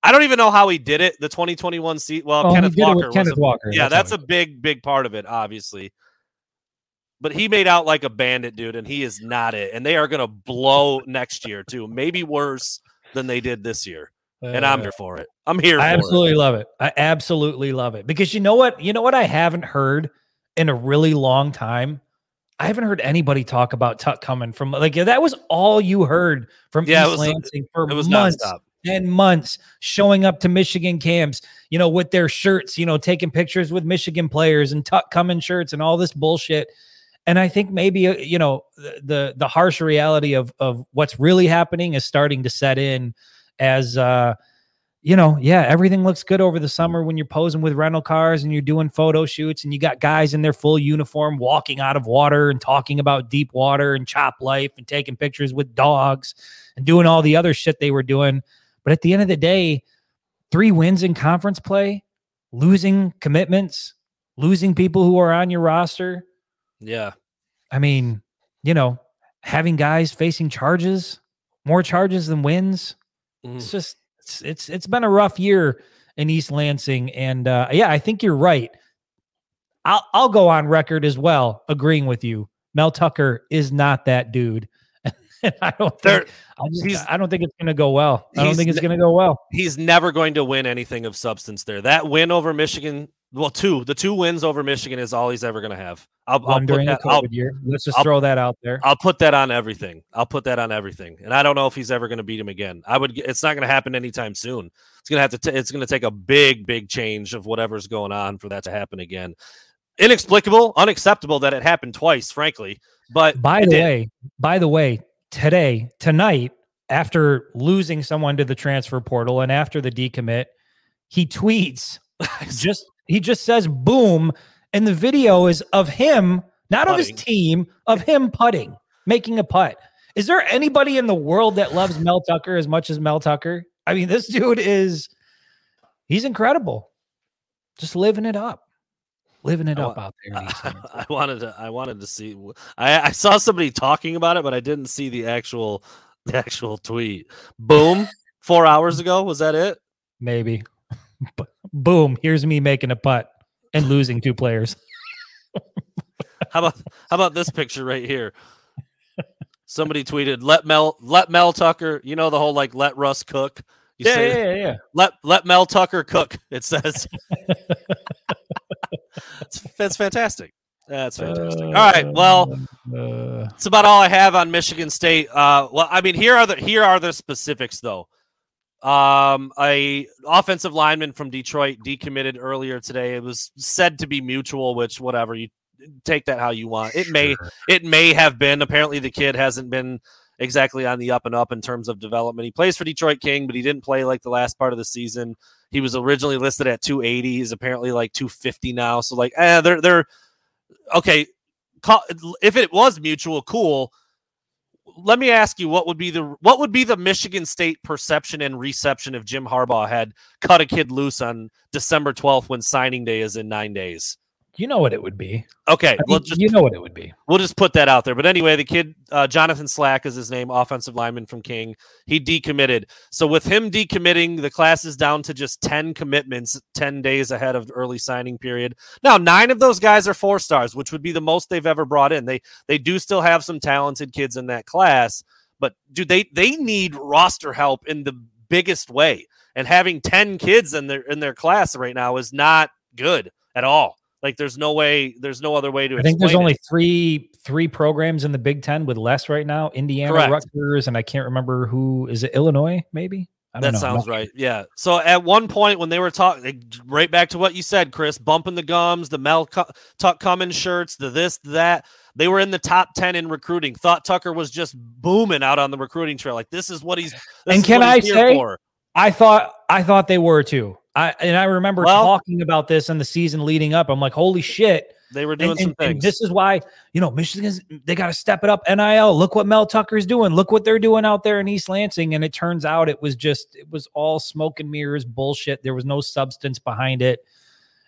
[SPEAKER 1] I don't even know how he did it. The 2021 seat. Well, oh, Kenneth Walker.
[SPEAKER 2] Kenneth
[SPEAKER 1] a,
[SPEAKER 2] Walker.
[SPEAKER 1] Yeah, that's, that's a big, big part of it, obviously but he made out like a bandit, dude, and he is not it. And they are going to blow [laughs] next year too, maybe worse than they did this year. Uh, and I'm uh, here for it. I'm here.
[SPEAKER 2] I absolutely it. love it. I absolutely love it because you know what? You know what? I haven't heard in a really long time. I haven't heard anybody talk about Tuck coming from like that was all you heard from yeah, East was, Lansing for months nonstop. and months, showing up to Michigan camps, you know, with their shirts, you know, taking pictures with Michigan players and Tuck coming shirts and all this bullshit and I think maybe uh, you know the the harsh reality of of what's really happening is starting to set in as uh you know, yeah, everything looks good over the summer when you're posing with rental cars and you're doing photo shoots and you got guys in their full uniform walking out of water and talking about deep water and chop life and taking pictures with dogs and doing all the other shit they were doing. But at the end of the day, three wins in conference play, losing commitments, losing people who are on your roster,
[SPEAKER 1] yeah.
[SPEAKER 2] I mean, you know, having guys facing charges, more charges than wins. Mm. It's just it's, it's it's been a rough year in East Lansing and uh yeah, I think you're right. I'll I'll go on record as well agreeing with you. Mel Tucker is not that dude. [laughs] I don't think I, just, I don't think it's going to go well. I don't think it's going to go well.
[SPEAKER 1] He's never going to win anything of substance there. That win over Michigan well, two. The two wins over Michigan is all he's ever going to have.
[SPEAKER 2] I'll, I'll that, I'll, year. Let's just I'll, throw that out there.
[SPEAKER 1] I'll put that on everything. I'll put that on everything. And I don't know if he's ever going to beat him again. I would. It's not going to happen anytime soon. It's going to have to. T- it's going to take a big, big change of whatever's going on for that to happen again. Inexplicable, unacceptable that it happened twice. Frankly, but
[SPEAKER 2] by the way, by the way, today, tonight, after losing someone to the transfer portal and after the decommit, he tweets [laughs] just he just says boom, and the video is of him, not putting. of his team, of him putting, making a putt. Is there anybody in the world that loves Mel Tucker as much as Mel Tucker? I mean, this dude is he's incredible. Just living it up. Living it I, up out there. [laughs]
[SPEAKER 1] I, I [laughs] wanted to I wanted to see I, I saw somebody talking about it, but I didn't see the actual the actual tweet. Boom. Four hours ago. Was that it?
[SPEAKER 2] Maybe. [laughs] boom, here's me making a putt and losing two players. [laughs]
[SPEAKER 1] how about how about this picture right here? Somebody tweeted, "Let Mel let Mel Tucker, you know the whole like let Russ cook." You
[SPEAKER 2] yeah, say, yeah, yeah, yeah.
[SPEAKER 1] Let let Mel Tucker cook. It says. [laughs] that's, that's fantastic. That's fantastic. Uh, all right. Well, uh, it's about all I have on Michigan State. Uh, well, I mean, here are the here are the specifics though. Um, a offensive lineman from Detroit decommitted earlier today. It was said to be mutual, which whatever you take that how you want. It may it may have been. Apparently, the kid hasn't been exactly on the up and up in terms of development. He plays for Detroit King, but he didn't play like the last part of the season. He was originally listed at 280. He's apparently like 250 now. So like, eh, they're they're okay. If it was mutual, cool let me ask you what would be the what would be the Michigan State perception and reception if Jim Harbaugh had cut a kid loose on December 12th when signing day is in 9 days?
[SPEAKER 2] You know what it would be.
[SPEAKER 1] Okay, I
[SPEAKER 2] mean, just, you know what it would be.
[SPEAKER 1] We'll just put that out there. But anyway, the kid uh, Jonathan Slack is his name, offensive lineman from King. He decommitted. So with him decommitting, the class is down to just ten commitments, ten days ahead of the early signing period. Now, nine of those guys are four stars, which would be the most they've ever brought in. They they do still have some talented kids in that class, but do they they need roster help in the biggest way. And having ten kids in their in their class right now is not good at all. Like there's no way, there's no other way to.
[SPEAKER 2] I think there's only three three programs in the Big Ten with less right now: Indiana, Correct. Rutgers, and I can't remember who is it. Illinois, maybe.
[SPEAKER 1] that know. sounds right. Yeah. So at one point when they were talking, eh, right back to what you said, Chris, bumping the gums, the Mel Tuck coming shirts, the this, that. They were in the top ten in recruiting. Thought Tucker was just booming out on the recruiting trail. Like this is what he's.
[SPEAKER 2] and can I say, for. I thought I thought they were too. I and I remember well, talking about this in the season leading up. I'm like, holy shit.
[SPEAKER 1] They were doing
[SPEAKER 2] and,
[SPEAKER 1] some
[SPEAKER 2] and,
[SPEAKER 1] things.
[SPEAKER 2] And this is why, you know, Michigan's they got to step it up. NIL. Look what Mel Tucker's doing. Look what they're doing out there in East Lansing. And it turns out it was just it was all smoke and mirrors bullshit. There was no substance behind it.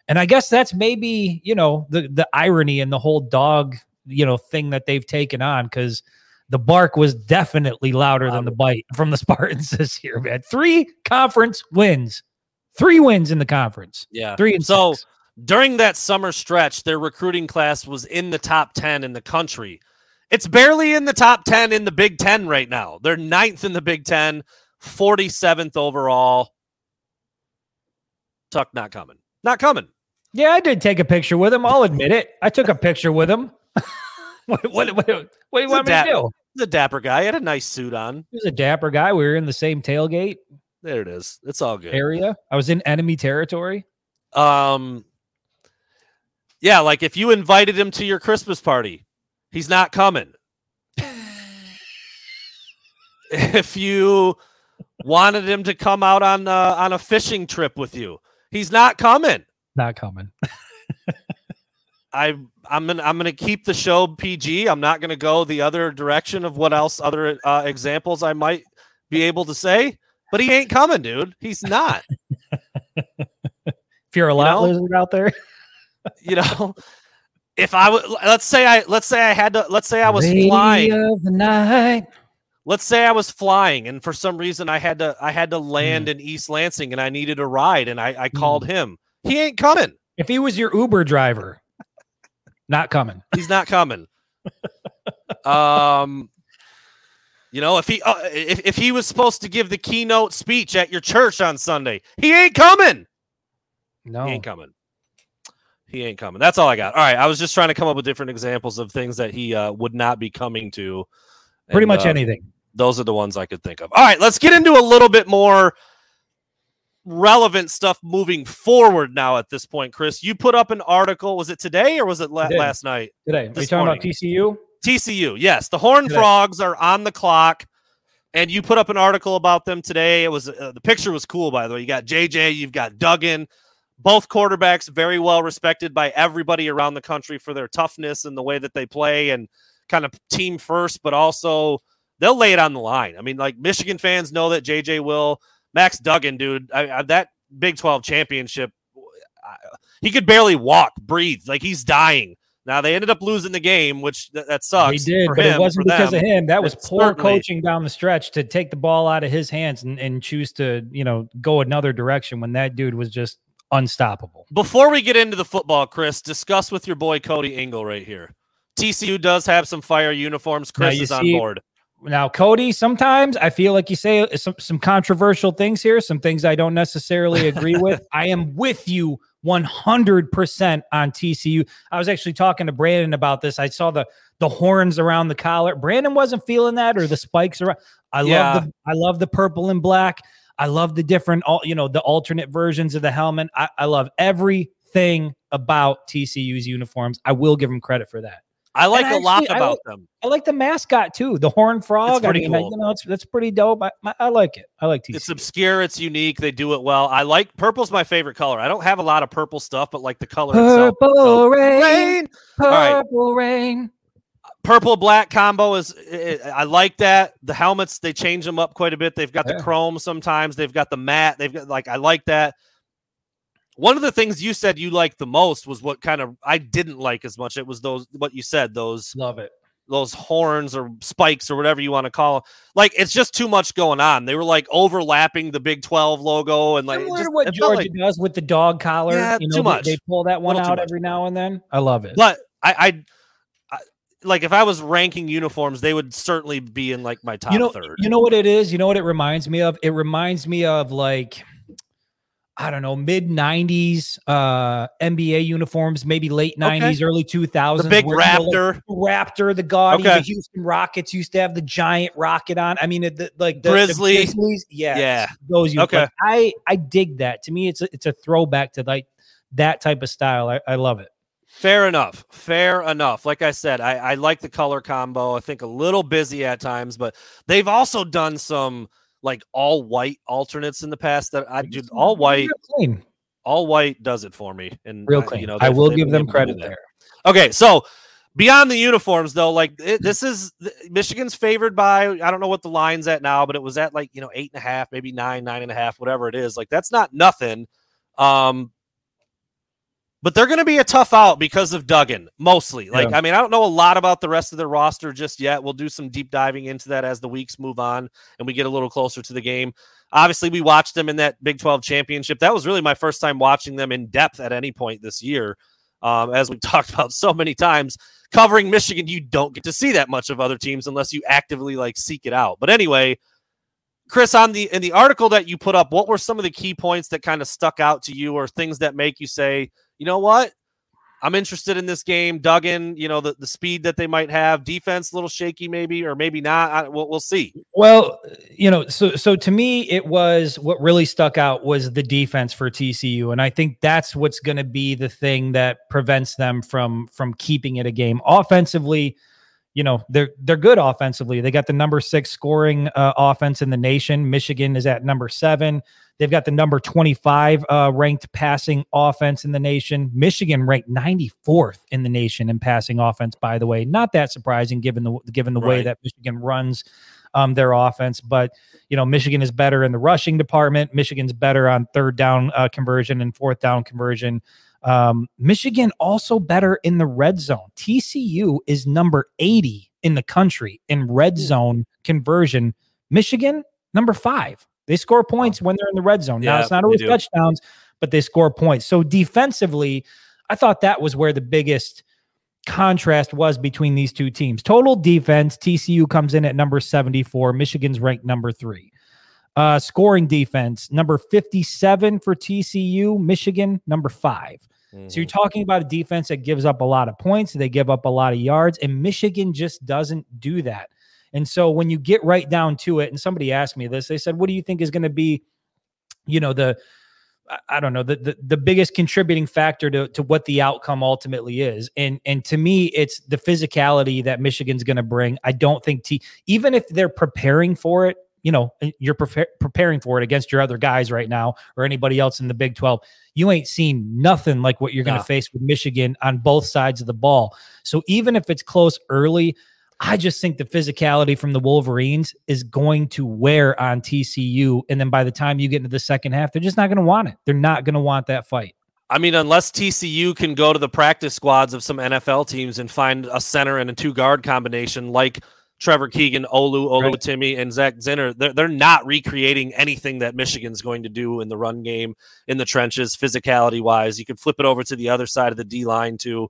[SPEAKER 2] And I guess that's maybe, you know, the the irony and the whole dog, you know, thing that they've taken on because the bark was definitely louder than the bite from the [laughs] Spartans this year, man. Three conference wins Three wins in the conference.
[SPEAKER 1] Yeah.
[SPEAKER 2] Three and
[SPEAKER 1] so
[SPEAKER 2] six.
[SPEAKER 1] during that summer stretch, their recruiting class was in the top 10 in the country. It's barely in the top 10 in the Big Ten right now. They're ninth in the Big Ten, 47th overall. Tuck not coming. Not coming.
[SPEAKER 2] Yeah, I did take a picture with him. I'll admit it. I took a picture with him. [laughs] what, what, what, what, do you want me to do?
[SPEAKER 1] He's a dapper guy. He had a nice suit on.
[SPEAKER 2] He was a dapper guy. We were in the same tailgate.
[SPEAKER 1] There it is. It's all good.
[SPEAKER 2] Area. I was in enemy territory.
[SPEAKER 1] Um. Yeah, like if you invited him to your Christmas party, he's not coming. [laughs] if you wanted him to come out on uh, on a fishing trip with you, he's not coming.
[SPEAKER 2] Not coming. [laughs]
[SPEAKER 1] I I'm gonna I'm gonna keep the show PG. I'm not gonna go the other direction of what else other uh, examples I might be able to say but he ain't coming, dude. He's not. [laughs]
[SPEAKER 2] if you're a lot you know, lizard out there, [laughs]
[SPEAKER 1] you know, if I would let's say I let's say I had to let's say I was Radio flying
[SPEAKER 2] of the night.
[SPEAKER 1] Let's say I was flying and for some reason I had to I had to land mm. in East Lansing and I needed a ride and I, I called mm. him. He ain't coming.
[SPEAKER 2] If he was your Uber driver, not coming.
[SPEAKER 1] He's not coming. [laughs] um you know, if he uh, if, if he was supposed to give the keynote speech at your church on Sunday, he ain't coming.
[SPEAKER 2] No,
[SPEAKER 1] he ain't coming. He ain't coming. That's all I got. All right, I was just trying to come up with different examples of things that he uh, would not be coming to.
[SPEAKER 2] Pretty much uh, anything.
[SPEAKER 1] Those are the ones I could think of. All right, let's get into a little bit more relevant stuff moving forward now at this point, Chris. You put up an article. Was it today or was it la- last night?
[SPEAKER 2] Today. Are you talking morning? about TCU?
[SPEAKER 1] TCU, yes. The Horn Frogs are on the clock, and you put up an article about them today. It was uh, the picture was cool, by the way. You got JJ, you've got Duggan, both quarterbacks very well respected by everybody around the country for their toughness and the way that they play and kind of team first, but also they'll lay it on the line. I mean, like Michigan fans know that JJ will. Max Duggan, dude, I, I, that Big 12 championship, I, he could barely walk, breathe, like he's dying now they ended up losing the game, which th- that sucks.
[SPEAKER 2] He did, but him, it wasn't because them. of him. That was it's poor certainly. coaching down the stretch to take the ball out of his hands and, and choose to, you know, go another direction when that dude was just unstoppable.
[SPEAKER 1] Before we get into the football, Chris, discuss with your boy Cody Engel right here. TCU does have some fire uniforms. Chris is see, on board.
[SPEAKER 2] Now, Cody, sometimes I feel like you say some, some controversial things here, some things I don't necessarily agree with. [laughs] I am with you 100% on TCU. I was actually talking to Brandon about this. I saw the the horns around the collar. Brandon wasn't feeling that or the spikes around. I yeah. love the I love the purple and black. I love the different, all you know, the alternate versions of the helmet. I, I love everything about TCU's uniforms. I will give them credit for that.
[SPEAKER 1] I like actually, a lot about
[SPEAKER 2] I
[SPEAKER 1] them.
[SPEAKER 2] I like the mascot too, the horn frog. I mean, cool. you know, it's that's pretty dope. I, I like it. I like TCU.
[SPEAKER 1] It's obscure. It's unique. They do it well. I like purple's my favorite color. I don't have a lot of purple stuff, but like the color
[SPEAKER 2] purple
[SPEAKER 1] itself.
[SPEAKER 2] rain, rain. purple rain.
[SPEAKER 1] Purple black combo is I like that. The helmets they change them up quite a bit. They've got yeah. the chrome sometimes. They've got the matte. They've got like I like that. One of the things you said you liked the most was what kind of I didn't like as much. It was those what you said those
[SPEAKER 2] love it
[SPEAKER 1] those horns or spikes or whatever you want to call them. Like it's just too much going on. They were like overlapping the Big Twelve logo and like
[SPEAKER 2] just, what Georgia like, does with the dog collar.
[SPEAKER 1] Yeah,
[SPEAKER 2] you know,
[SPEAKER 1] too much.
[SPEAKER 2] They, they pull that one out every now and then. I love it.
[SPEAKER 1] But I, I like if I was ranking uniforms, they would certainly be in like my top
[SPEAKER 2] you know,
[SPEAKER 1] third.
[SPEAKER 2] You know what it is? You know what it reminds me of? It reminds me of like I don't know, mid '90s uh, NBA uniforms, maybe late '90s, okay. early 2000s.
[SPEAKER 1] The big Raptor,
[SPEAKER 2] the Raptor, the Gaudy, okay. the Houston Rockets used to have the giant rocket on. I mean, the, like the
[SPEAKER 1] Grizzly,
[SPEAKER 2] the Grizzlies, yeah,
[SPEAKER 1] yeah,
[SPEAKER 2] those. Uniforms. Okay, I I dig that. To me, it's a, it's a throwback to like that type of style. I, I love it.
[SPEAKER 1] Fair enough. Fair enough. Like I said, I, I like the color combo. I think a little busy at times, but they've also done some like all white alternates in the past that I do all white. All white does it for me. And
[SPEAKER 2] real clean. you know, I will give them credit there.
[SPEAKER 1] Okay, so beyond the uniforms though, like it, this is Michigan's favored by I don't know what the line's at now, but it was at like you know eight and a half, maybe nine, nine and a half, whatever it is. Like that's not nothing. Um, but they're going to be a tough out because of Duggan, mostly. Like, yeah. I mean, I don't know a lot about the rest of the roster just yet. We'll do some deep diving into that as the weeks move on and we get a little closer to the game. Obviously, we watched them in that Big 12 championship. That was really my first time watching them in depth at any point this year. Um, as we [laughs] talked about so many times, covering Michigan, you don't get to see that much of other teams unless you actively like seek it out. But anyway, Chris, on the in the article that you put up, what were some of the key points that kind of stuck out to you, or things that make you say, you know what? I'm interested in this game. Duggan, you know, the, the speed that they might have, defense a little shaky, maybe, or maybe not. I, we'll, we'll see.
[SPEAKER 2] Well, you know, so so to me, it was what really stuck out was the defense for TCU, and I think that's what's going to be the thing that prevents them from from keeping it a game. Offensively, you know they're they're good offensively. They got the number six scoring uh, offense in the nation. Michigan is at number seven. They've got the number twenty five uh, ranked passing offense in the nation. Michigan ranked ninety fourth in the nation in passing offense. By the way, not that surprising given the given the right. way that Michigan runs um, their offense. But you know, Michigan is better in the rushing department. Michigan's better on third down uh, conversion and fourth down conversion. Um, Michigan also better in the red zone. TCU is number 80 in the country in red zone conversion. Michigan, number five. They score points when they're in the red zone. Yeah, now, it's not always touchdowns, but they score points. So defensively, I thought that was where the biggest contrast was between these two teams. Total defense, TCU comes in at number 74, Michigan's ranked number three. Uh, scoring defense, number 57 for TCU, Michigan, number 5 mm-hmm. So you're mm-hmm. talking about a defense that gives up a lot of points, they give up a lot of yards, and Michigan just doesn't do that. And so when you get right down to it, and somebody asked me this, they said, What do you think is going to be, you know, the I don't know the, the, the biggest contributing factor to, to what the outcome ultimately is, and and to me, it's the physicality that Michigan's going to bring. I don't think T even if they're preparing for it, you know eh, you're pre- preparing for it against your other guys right now or anybody else in the Big 12 you ain't seen nothing like what you're going to face with Michigan on both sides of the ball. So even if it's close early I just think the physicality from the Wolverines is going to wear on TCU and then by the time you get into the second half they're just not going to want it. They're not going to want that fight.
[SPEAKER 1] I mean, unless TCU can go to the practice squads of some NFL teams and find a center and a two guard combination like Trevor Keegan, Olu, Olu right. Timmy, and Zak Zinter, they're, they're not recreating anything that Michigan's going to do in the run game, in the trenches, physicality wise. You could flip it over to the other side of the D line too.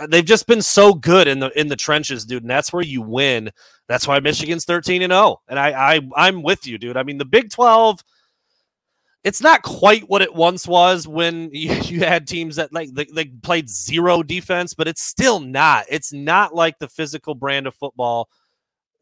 [SPEAKER 1] Uh, they've just been so good in the in the trenches, dude, and that's where you win. That's why Michigan's 13 and 0. And I, I I'm with you, dude. I mean, the Big 12 it's not quite what it once was when [laughs] you, you had teams that like they, they, played zero defense, but it's still not. It's not like the physical brand of football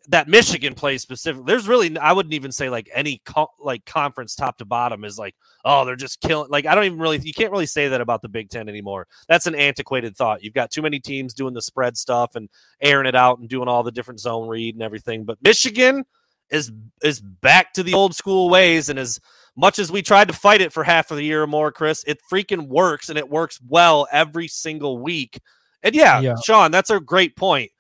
[SPEAKER 1] that Michigan plays specifically. There's really I wouldn't even say like any co- like conference top to bottom is like oh they're just killing. Like I don't even really you can't really say that about the Big Ten anymore. That's an antiquated thought. You've got too many teams doing the spread stuff and airing it out and doing all the different zone read and everything. But Michigan is is back to the old school ways and as much as we tried to fight it for half of the year or more, Chris, it freaking works and it works well every single week. And yeah, yeah. Sean, that's a great point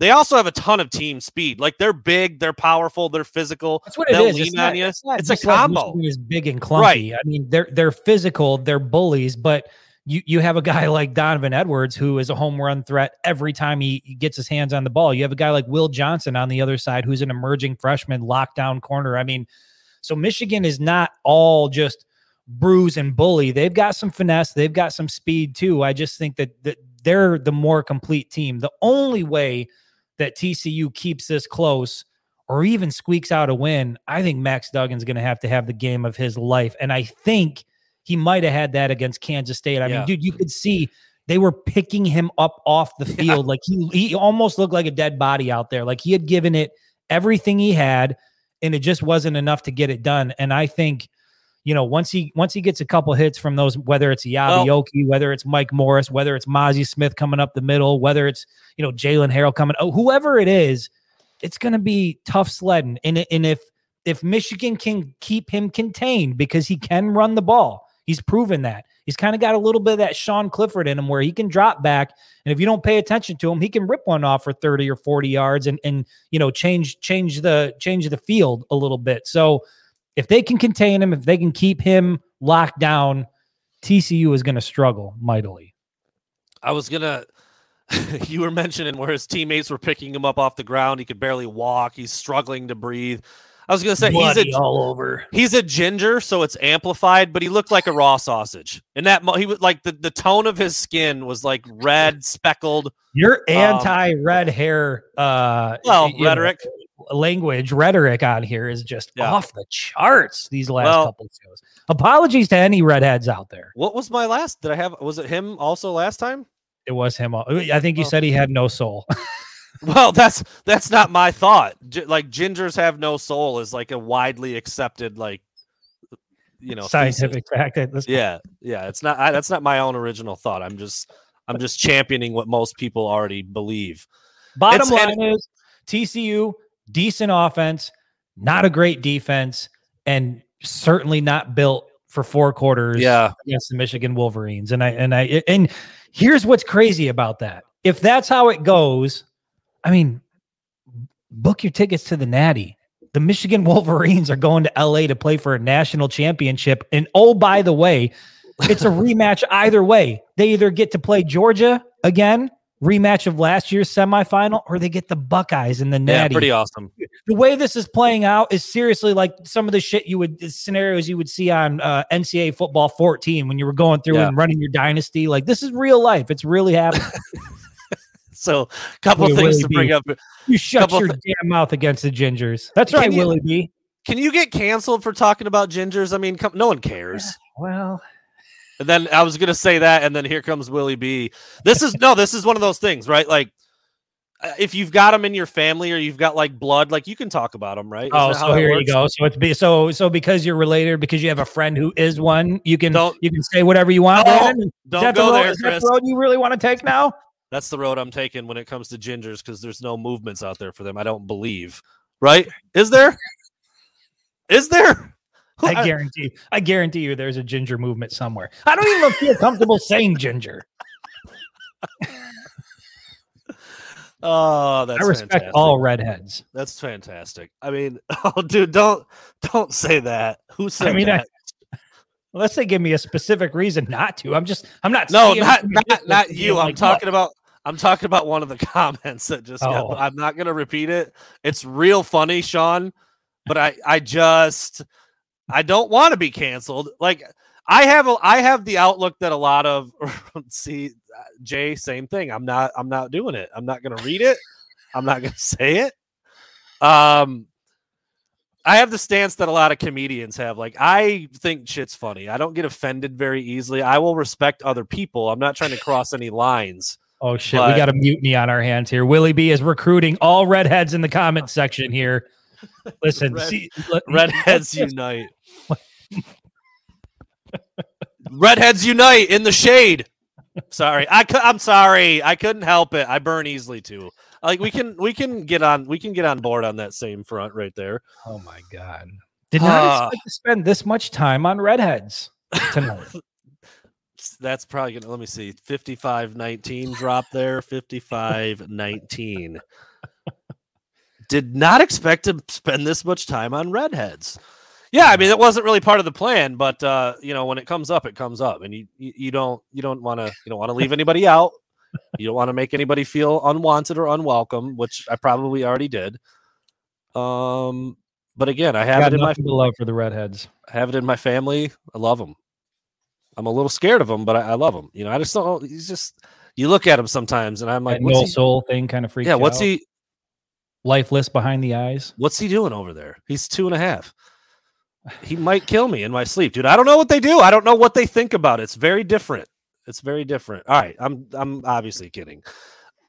[SPEAKER 1] they also have a ton of team speed. Like they're big, they're powerful, they're physical.
[SPEAKER 2] That's what it
[SPEAKER 1] They'll
[SPEAKER 2] is. It's, not, it's, not,
[SPEAKER 1] it's a combo.
[SPEAKER 2] Like is big and clunky. Right. I mean, they're they're physical, they're bullies, but you you have a guy like Donovan Edwards who is a home run threat every time he, he gets his hands on the ball. You have a guy like Will Johnson on the other side who's an emerging freshman lockdown corner. I mean, so Michigan is not all just bruise and bully. They've got some finesse, they've got some speed too. I just think that, that they're the more complete team. The only way that TCU keeps this close or even squeaks out a win, I think Max Duggan's going to have to have the game of his life. And I think he might have had that against Kansas State. I yeah. mean, dude, you could see they were picking him up off the [laughs] field. Yeah. Like he, he almost looked like a dead body out there. Like he had given it everything he had, and it just wasn't enough to get it done. And I think you know, once he once he gets a couple hits from those, whether it's well, whether it's Mike Morris, whether it's Mazi Smith coming up the middle, whether it's you know Jaylen Harrell coming, oh, whoever it is, it's going to be tough sledding. And and if if Michigan can keep him contained because he can run the ball, he's proven that. He's kind of got a little bit of that Sean Clifford in him where he can drop back, and if you don't pay attention to him, he can rip one off for thirty or forty yards and and you know change change the change the field a little bit. So if they can contain him, if they can keep him locked down, TCU is going to struggle mightily.
[SPEAKER 1] I was going [laughs] to, you were mentioning where his teammates were picking him up off the ground. He could barely walk. He's struggling to breathe. I was gonna say
[SPEAKER 2] Bloody he's a, all over.
[SPEAKER 1] He's a ginger, so it's amplified, but he looked like a raw sausage. And that he was like the, the tone of his skin was like red, speckled.
[SPEAKER 2] Your anti red um, hair uh
[SPEAKER 1] well rhetoric.
[SPEAKER 2] Know, language rhetoric on here is just yeah. off the charts these last well, couple shows. Apologies to any redheads out there.
[SPEAKER 1] What was my last? Did I have was it him also last time?
[SPEAKER 2] It was him. I think you oh. said he had no soul. [laughs]
[SPEAKER 1] well, that's that's not my thought. G- like gingers have no soul is like a widely accepted like you know
[SPEAKER 2] scientific
[SPEAKER 1] fact. yeah, yeah. It's not. I, that's not my own original thought. I'm just I'm just championing what most people already believe.
[SPEAKER 2] Bottom it's, line is TCU decent offense, not a great defense, and certainly not built for four quarters
[SPEAKER 1] yeah.
[SPEAKER 2] against the Michigan Wolverines. And I and I and here's what's crazy about that. If that's how it goes, I mean, book your tickets to the Natty. The Michigan [laughs] Wolverines are going to LA to play for a national championship. And oh, by the way, it's a [laughs] rematch either way. They either get to play Georgia again rematch of last year's semifinal, or they get the Buckeyes in the Natty.
[SPEAKER 1] Yeah, pretty awesome.
[SPEAKER 2] The way this is playing out is seriously like some of the shit you would scenarios you would see on uh, NCAA football 14 when you were going through yeah. and running your dynasty. Like this is real life. It's really happening. [laughs]
[SPEAKER 1] so, a couple things Willie to B. bring up.
[SPEAKER 2] You shut your th- damn mouth against the Gingers. That's right, you, Willie B.
[SPEAKER 1] Can you get canceled for talking about Gingers? I mean, come, no one cares. [sighs]
[SPEAKER 2] Well,
[SPEAKER 1] and then I was gonna say that, and then here comes Willie B. This is no, this is one of those things, right? Like uh, if you've got them in your family or you've got like blood, like you can talk about them, right?
[SPEAKER 2] oh, so here you go. So it's be so so because you're related, because you have a friend who is one, you can don't, you can say whatever you want.
[SPEAKER 1] Oh, don't go the road, there, Chris.
[SPEAKER 2] The road you really want to take now?
[SPEAKER 1] That's the road I'm taking when it comes to gingers because there's no movements out there for them. I don't believe. Right? Is there? Is there?
[SPEAKER 2] I guarantee. I guarantee you, there's a ginger movement somewhere. I don't even feel comfortable [laughs] saying ginger.
[SPEAKER 1] oh, that's
[SPEAKER 2] I respect
[SPEAKER 1] fantastic.
[SPEAKER 2] all redheads.
[SPEAKER 1] That's fantastic. I mean, [laughs] oh, dude, don't don't say that. Who said I mean, that? I,
[SPEAKER 2] unless they give me a specific reason not to. I'm just. I'm not.
[SPEAKER 1] No, not not, not you. I'm like, talking what? about. I'm talking about one of the [laughs] comments that just. Oh. Got, I'm not going to repeat it. It's real funny, Sean. But I I just I don't want to be canceled. Like I have a, I have the outlook that a lot of [laughs] see Jay same thing. I'm not I'm not doing it. I'm not going to read it. I'm not going [laughs] to say it. Um I have the stance that a lot of comedians have. Like I think shit's funny. I don't get offended very easily. I will respect other people. I'm not trying to cross any lines.
[SPEAKER 2] Oh shit, but, we got a mutiny on our hands here. Willie B is recruiting all redheads in the comment section here. [laughs] Listen, Red, see,
[SPEAKER 1] let, redheads unite. Redheads unite in the shade. Sorry, I I'm sorry. I couldn't help it. I burn easily too. Like we can we can get on we can get on board on that same front right there.
[SPEAKER 2] Oh my god. Did not uh, expect to spend this much time on redheads tonight. [laughs]
[SPEAKER 1] That's probably gonna let me see. 55 19 drop there. 55 19. [laughs] Did not expect to spend this much time on redheads. Yeah, I mean it wasn't really part of the plan, but uh, you know when it comes up, it comes up, and you you, you don't you don't want to you don't want to leave anybody out. You don't want to make anybody feel unwanted or unwelcome, which I probably already did. Um, but again, I have it in my
[SPEAKER 2] love for the redheads.
[SPEAKER 1] I have it in my family. I love them. I'm a little scared of them, but I, I love them. You know, I just don't. He's just you look at him sometimes, and I'm like,
[SPEAKER 2] that no soul thing kind of freaks.
[SPEAKER 1] Yeah, what's
[SPEAKER 2] out.
[SPEAKER 1] he?
[SPEAKER 2] Lifeless behind the eyes.
[SPEAKER 1] What's he doing over there? He's two and a half. He might kill me in my sleep, dude. I don't know what they do. I don't know what they think about it. It's very different. It's very different. All right, I'm I'm obviously kidding.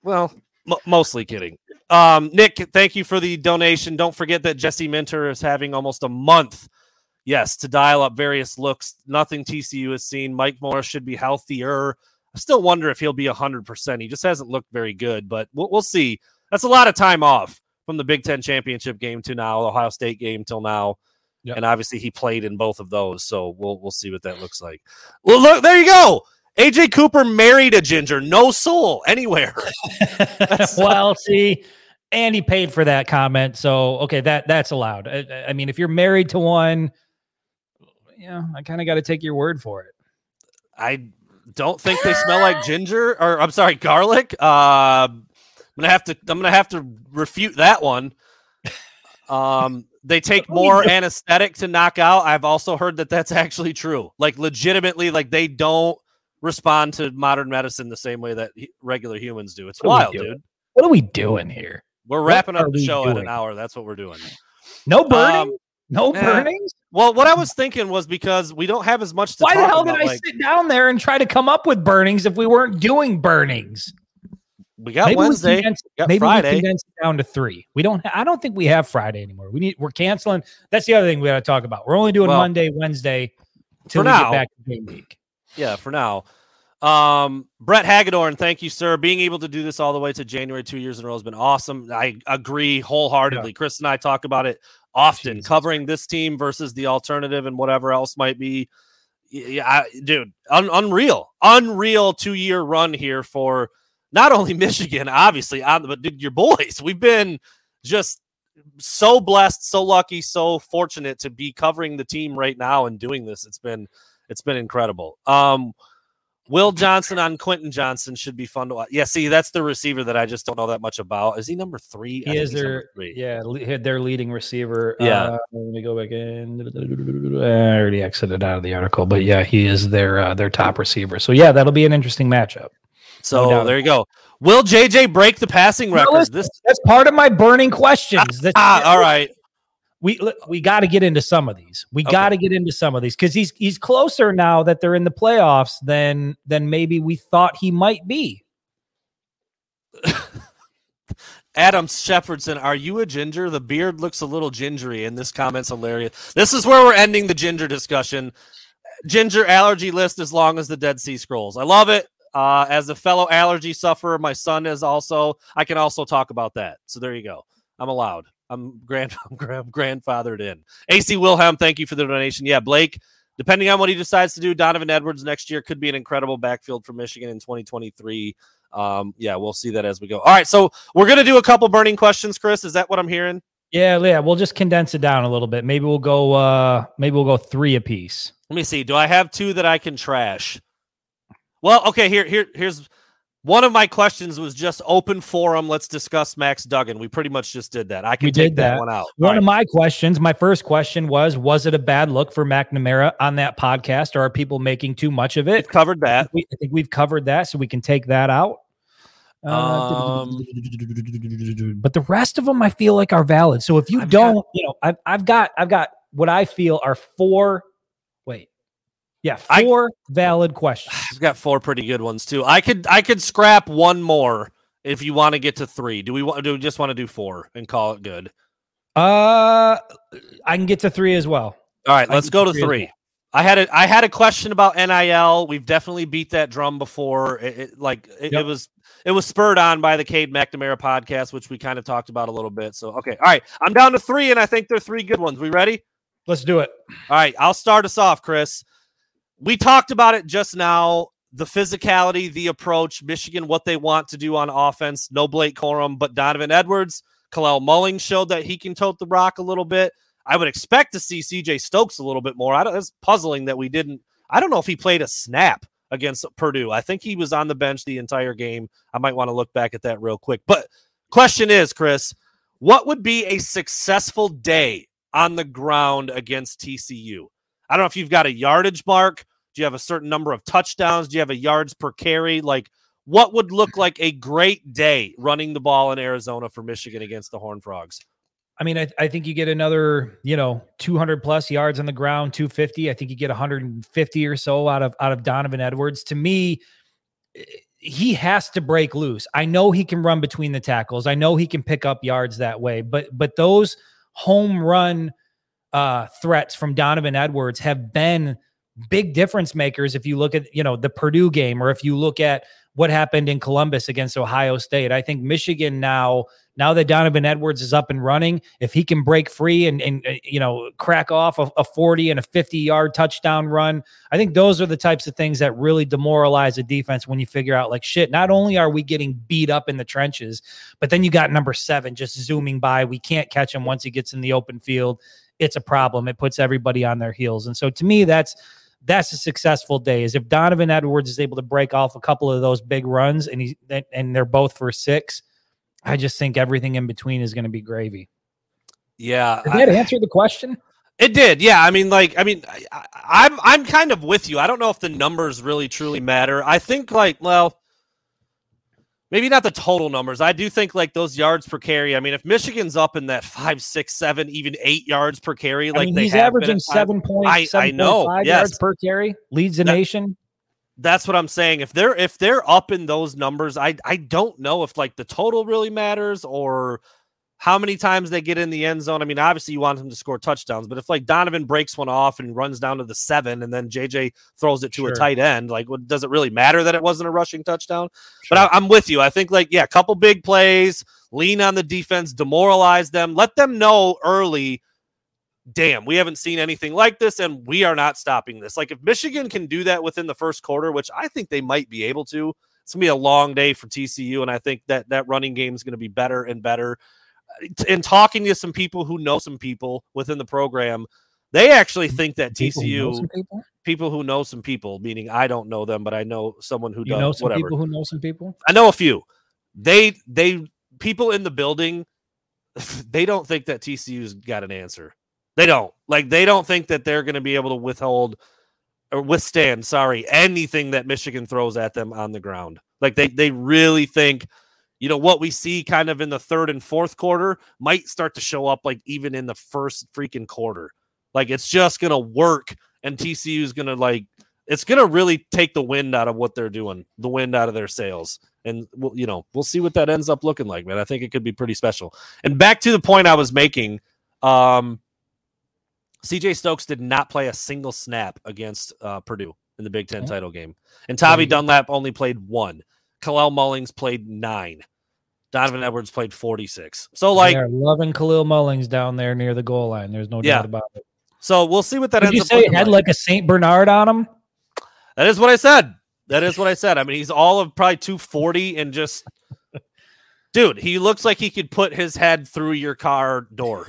[SPEAKER 1] Well, m- mostly kidding. Um, Nick, thank you for the donation. Don't forget that Jesse Minter is having almost a month, yes, to dial up various looks. Nothing TCU has seen. Mike Morris should be healthier. I still wonder if he'll be 100%. He just hasn't looked very good, but we'll, we'll see. That's a lot of time off from the Big Ten championship game to now, the Ohio State game till now. Yep. And obviously he played in both of those. So we'll we'll see what that looks like. Well, look, there you go. AJ Cooper married a ginger, no soul anywhere. [laughs] [laughs]
[SPEAKER 2] well, see, and he paid for that comment. So okay, that that's allowed. I, I mean, if you're married to one, yeah, I kind of got to take your word for it.
[SPEAKER 1] I don't think they smell like ginger, or I'm sorry, garlic. Uh, I'm gonna have to. I'm gonna have to refute that one. Um, they take more anesthetic to knock out. I've also heard that that's [laughs] actually true. Like legitimately, like they don't respond to modern medicine the same way that regular humans do. It's what wild, dude.
[SPEAKER 2] What are we doing here?
[SPEAKER 1] We're wrapping up the show doing? at an hour. That's what we're doing.
[SPEAKER 2] No burning. Um, no eh. burnings.
[SPEAKER 1] Well, what I was thinking was because we don't have as much to.
[SPEAKER 2] Why the hell
[SPEAKER 1] about,
[SPEAKER 2] did I like, sit down there and try to come up with burnings if we weren't doing burnings?
[SPEAKER 1] We got maybe Wednesday. We condense, got
[SPEAKER 2] maybe
[SPEAKER 1] Friday.
[SPEAKER 2] we condense it down to three. We don't. I don't think we have Friday anymore. We need. We're canceling. That's the other thing we got to talk about. We're only doing well, Monday, Wednesday till we now, get back to game week.
[SPEAKER 1] Yeah, for now. Um, Brett Hagedorn, thank you, sir. Being able to do this all the way to January two years in a row has been awesome. I agree wholeheartedly. Yeah. Chris and I talk about it often, Jesus. covering this team versus the alternative and whatever else might be. Yeah, I, dude, un- unreal, unreal two year run here for not only [laughs] Michigan, obviously, but dude, your boys. We've been just so blessed, so lucky, so fortunate to be covering the team right now and doing this. It's been it's been incredible. Um, Will Johnson on Quentin Johnston should be fun to watch. Yeah, see, that's the receiver that I just don't know that much about. Is he number three?
[SPEAKER 2] He is their yeah, their leading receiver.
[SPEAKER 1] Yeah, uh,
[SPEAKER 2] let me go back in. I already exited out of the article, but yeah, he is their uh, their top receiver. So yeah, that'll be an interesting matchup.
[SPEAKER 1] So no there you go. Will JJ break the passing record?
[SPEAKER 2] No, this that's part of my burning questions. [laughs]
[SPEAKER 1] ah, all right.
[SPEAKER 2] We we got to get into some of these. We okay. got to get into some of these because he's he's closer now that they're in the playoffs than than maybe we thought he might be. [laughs]
[SPEAKER 1] Adam Shepardson, are you a ginger? The beard looks a little gingery, and this comment's hilarious. This is where we're ending the ginger discussion. Ginger allergy list as long as the Dead Sea Scrolls. I love it. Uh, as a fellow allergy sufferer, my son is also. I can also talk about that. So there you go. I'm allowed. I'm grand. [laughs] I'm grandfathered in. AC Wilhelm, thank you for the donation. Yeah, Blake. Depending on what he decides to do, Donovan Edwards next year could be an incredible backfield for Michigan in 2023. Um, yeah, we'll see that as we go. All right, so we're gonna do a couple burning questions, Chris. Is that what I'm hearing?
[SPEAKER 2] Yeah, yeah. We'll just condense it down a little bit. Maybe we'll go. uh Maybe we'll go three apiece.
[SPEAKER 1] Let me see. Do I have two that I can trash? Well, okay, here, here, here's one of my questions was just open forum. Let's discuss Max Duggan. We pretty much just did that. I can we take that. that. one out.
[SPEAKER 2] One of my questions, my first question was, was it a bad look for McNamara on that podcast, or are people making too much of it?
[SPEAKER 1] We've covered that.
[SPEAKER 2] We, I think we've covered that, so we can take that out. Uh, um, but the rest of them I feel like are valid. So if you I've don't, got, you know, I've I've got I've got what I feel are four Yeah, four I, valid questions.
[SPEAKER 1] I've got four pretty good ones too. I could I could scrap one more if you want to get to three. Do we want do we just want to do four and call it good?
[SPEAKER 2] Uh I can get to three as well.
[SPEAKER 1] All right, let's go to three. Well. I had a I had a question about NIL. We've definitely beat that drum before. It, it like it, yep. it, was it was spurred on by the Cade McNamara podcast, which we kind of talked about a little bit. So okay, all right, I'm down to three, and I think they're three good ones. We ready?
[SPEAKER 2] Let's do it.
[SPEAKER 1] All right, I'll start us off, Chris. We talked about it just now. The physicality, the approach, Michigan, what they want to do on offense. No Blake Corum, but Donovan Edwards. Kalel Mullings showed that he can tote the rock a little bit. I would expect to see CJ Stokes a little bit more. I don't, it's puzzling that we didn't. I don't know if he played a snap against Purdue. I think he was on the bench the entire game. I might want to look back at that real quick. But question is, Chris, what would be a successful day on the ground against TCU? I don't know if you've got a yardage mark. Do you have a certain number of touchdowns? Do you have a yards per carry? Like, what would look [laughs] like a great day running the ball in Arizona for Michigan against the Horned Frogs?
[SPEAKER 2] I mean, I, I, think you get another, you know, 200 plus yards on the ground, 250. I think you get 150 or so out of out of Donovan Edwards. To me, eh, he has to break loose. I know he can run between the tackles. I know he can pick up yards that way. But but those home run uh, threats from Donovan Edwards have been big difference makers. If you look at you know the Purdue game, or if you look at what happened in Columbus against Ohio State. I think Michigan now, now that Donovan Edwards is up and running, if he can break free and, and uh, you know, crack off a, a 40 and a 50 yard touchdown run, I think those are the types of things that really demoralize a defense when you figure out, like, shit, not only are we getting beat up in the trenches, but then you got number seven just zooming by. We can't catch him once he gets in the open field. It's a problem. It puts everybody on their heels. And so to me, that's, that's a successful day. Is if Donovan Edwards is able to break off a couple of those big runs and he and they're both for six, I just think everything in between is going to be gravy.
[SPEAKER 1] Yeah,
[SPEAKER 2] did that I, answer the question?
[SPEAKER 1] It did. Yeah, I mean, like, I mean, I, I'm I'm kind of with you. I don't know if the numbers really truly matter. I think, like, well, maybe not the total numbers. I do think like those yards per carry. I mean, if Michigan's up in that five, six, seven, even eight yards per carry, like I mean,
[SPEAKER 2] he's averaging seven point, I, I know, yes. yards per carry, leads the that, nation.
[SPEAKER 1] That's what I'm saying. If they're if they're up in those numbers, I I don't know if like the total really matters or how many times they get in the end zone. I mean, obviously you want them to score touchdowns, but if like Donovan breaks one off and runs down to the seven, and then JJ throws it to sure. a tight end, like, what, does it really matter that it wasn't a rushing touchdown? Sure. But I, I'm with you. I think like yeah, a couple big plays, lean on the defense, demoralize them, let them know early. Damn, we haven't seen anything like this, and we are not stopping this. Like, if Michigan can do that within the first quarter, which I think they might be able to, it's gonna be a long day for TCU, and I think that that running game is gonna be better and better in talking to some people who know some people within the program, they actually mm-hmm. think that people TCU people? people? who know some people, meaning I don't know them, but I know someone who
[SPEAKER 2] you
[SPEAKER 1] does.
[SPEAKER 2] Know some
[SPEAKER 1] whatever.
[SPEAKER 2] people who know some people.
[SPEAKER 1] I know a few. They they people in the building, [laughs] they don't think that TCU's got an answer. They don't like. They don't think that they're going to be able to withhold or withstand. Sorry, anything that Michigan throws at them on the ground. Like they they really think you know what we see kind of in the third and fourth quarter might start to show up like even in the first freaking quarter. Like it's just gonna work and tcu is gonna like it's gonna really take the wind out of what they're doing the wind out of their sails. And we'll, you know we'll see what that ends up looking like man. I think it could be pretty special. And back to the point i was making um cj stokes did not play a single snap against uh, purdue in the big ten title game. And tommy dunlap only played one. Kalel Mullings played nine. Donovan Edwards played 46. So like
[SPEAKER 2] loving Kalel Mullings down there near the goal line. There's no yeah. doubt about it.
[SPEAKER 1] So we'll see what that
[SPEAKER 2] Did
[SPEAKER 1] ends
[SPEAKER 2] you say it had like. like a Saint Bernard on him.
[SPEAKER 1] That is what I said. That is what I said. I mean, he's all of probably 240 and just [laughs] dude, he looks like he could put his head through your car door.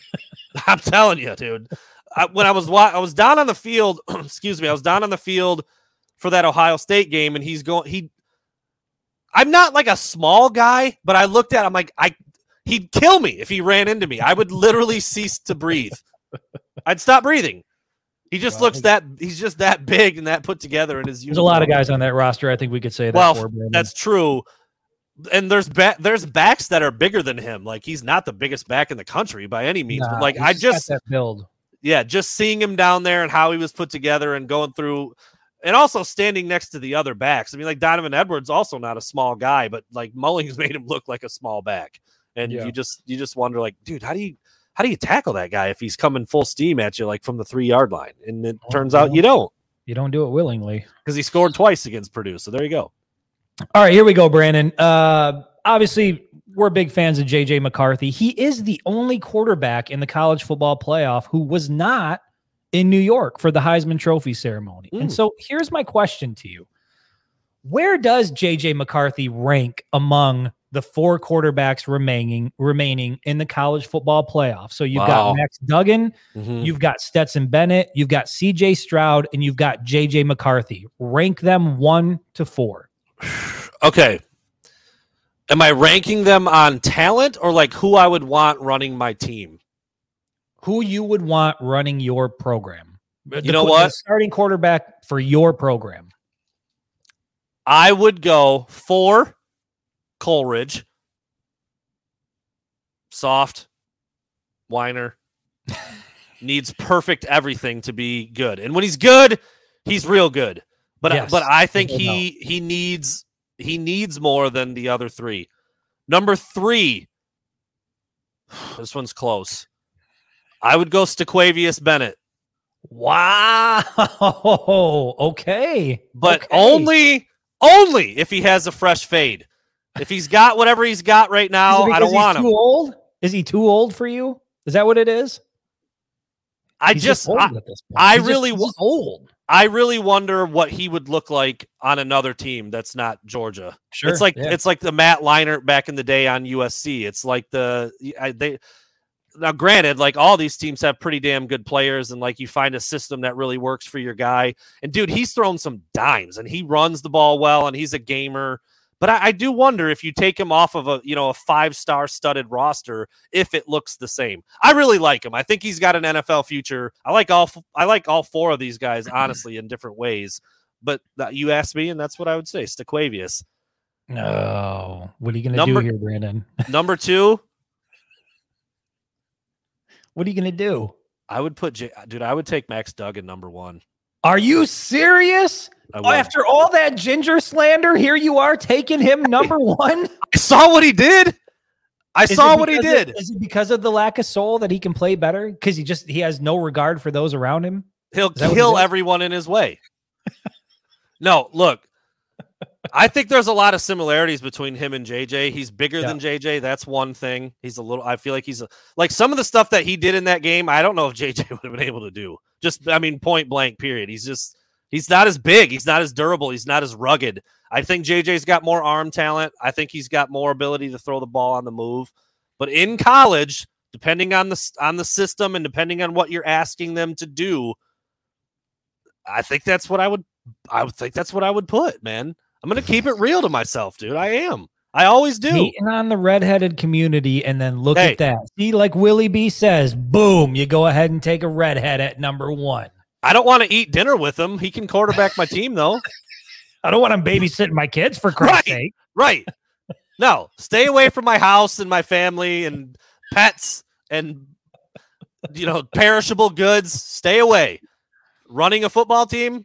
[SPEAKER 1] [laughs] I'm telling you, dude. I, when I was I was down on the field, [clears throat] excuse me, I was down on the field for that Ohio State game, and he's going. He I'm not like a small guy, but I looked at him like I he'd kill me if he ran into me. I would literally cease to breathe. I'd stop breathing. He just well, looks that he's just that big and that put together in his.
[SPEAKER 2] There's a lot of guys on that roster. I think we could say that.
[SPEAKER 1] Well, for, that's true. And there's ba- there's backs that are bigger than him. Like he's not the biggest back in the country by any means. Nah, but like I just
[SPEAKER 2] that build.
[SPEAKER 1] yeah, just seeing him down there and how he was put together and going through and also standing next to the other backs. I mean, like Donovan Edwards, also not a small guy, but like Mullings [laughs] made him look like a small back. And yeah. you just you just wonder, like, dude, how do you how do you tackle that guy if he's coming full steam at you like from the three yard line? And it oh, turns out you don't.
[SPEAKER 2] You don't do it willingly
[SPEAKER 1] because he scored twice against Purdue. So there you go.
[SPEAKER 2] All right, here we go, Brandon. Uh, obviously, we're big fans of JJ McCarthy. He is the only quarterback in the college football playoff who was not in New York for the Heisman Trophy ceremony. Mm. And so here's my question to you Where does JJ McCarthy rank among the four quarterbacks remaining remaining in the college football playoff. So you've wow. got Max Duggan, mm-hmm. you've got Stetson Bennett, you've got CJ Stroud, and you've got JJ McCarthy. Rank them one to four. [sighs]
[SPEAKER 1] Okay. Am I ranking them on talent or like who I would want running my team?
[SPEAKER 2] Who you would want running your program?
[SPEAKER 1] You the, know what?
[SPEAKER 2] Starting quarterback for your program.
[SPEAKER 1] I would go for Coleridge, soft, whiner, [laughs] needs perfect everything to be good. And when he's good, he's real good. But yes, but I think he he needs he needs more than the other three. Number three, [sighs] this one's close. I would go Staquavius Bennett.
[SPEAKER 2] Wow. [laughs] Okay.
[SPEAKER 1] But
[SPEAKER 2] okay.
[SPEAKER 1] only only if he has a fresh fade. If he's got whatever he's got right now, I don't want him.
[SPEAKER 2] Too old? Is he too old for you? Is that what it is?
[SPEAKER 1] I he's just, I, I really just, old. I really wonder what he would look like on another team that's not Georgia. Sure, it's like yeah. it's like the Matt Leinart back in the day on USC. It's like the I, they now granted like all these teams have pretty damn good players and like you find a system that really works for your guy and dude he's thrown some dimes and he runs the ball well and he's a gamer but I, I, do wonder if you take him off of a you know a five star studded roster, if it looks the same. I really like him. I think he's got an NFL future. I like all I like all four of these guys [clears throat] honestly in different ways. But uh, you asked me, and that's what I would say. Staquavius.
[SPEAKER 2] No, what are you going to do here, Brandon? [laughs]
[SPEAKER 1] number two.
[SPEAKER 2] What are you going to do?
[SPEAKER 1] I would put, J- uh, dude. I would take Max Duggan number one.
[SPEAKER 2] Are you serious? Oh, after all that ginger slander, here you are taking him [laughs] number one.
[SPEAKER 1] I saw what he did. I is saw what he did.
[SPEAKER 2] Of, is it because of the lack of soul that he can play better? Because he just he has no regard for those around him.
[SPEAKER 1] He'll kill everyone in his way. [laughs] no, look. I think there's a lot of similarities between him and JJ. He's bigger yeah. than JJ. That's one thing. He's a little. I feel like he's a, like some of the stuff that he did in that game. I don't know if JJ [laughs] would have been able to do. Just, I mean, point blank. Period. He's just He's not as big. He's not as durable. He's not as rugged. I think JJ's got more arm talent. I think he's got more ability to throw the ball on the move. But in college, depending on the on the system and depending on what you're asking them to do, I think that's what I would I would think that's what I would put, man. I'm gonna keep it real to myself, dude. I am. I always do.
[SPEAKER 2] Hating on the redheaded community, and then look hey. at that. See, like Willie B says, boom, you go ahead and take a redhead at number one.
[SPEAKER 1] I don't want to eat dinner with him. He can quarterback my team, though. [laughs]
[SPEAKER 2] I don't want him babysitting my kids for Christ's
[SPEAKER 1] right,
[SPEAKER 2] sake.
[SPEAKER 1] Right. No, stay away from my house and my family and pets and you know perishable goods. Stay away. Running a football team,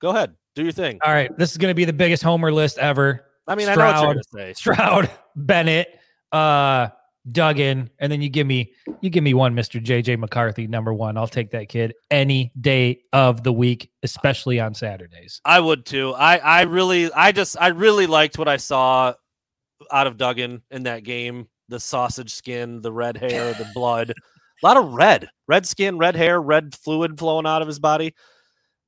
[SPEAKER 1] go ahead, do your thing.
[SPEAKER 2] All right, this is going to be the biggest homer list ever.
[SPEAKER 1] I mean, Stroud, I know what you're going to say.
[SPEAKER 2] Stroud, [laughs] Bennett, uh, Duggan, and then you give me you give me one, Mr. JJ McCarthy, number one. I'll take that kid any day of the week, especially on Saturdays.
[SPEAKER 1] I would too. I I really I just I really liked what I saw out of Duggan in that game. The sausage skin, the red hair, the blood. A [laughs] lot of red, red skin, red hair, red fluid flowing out of his body.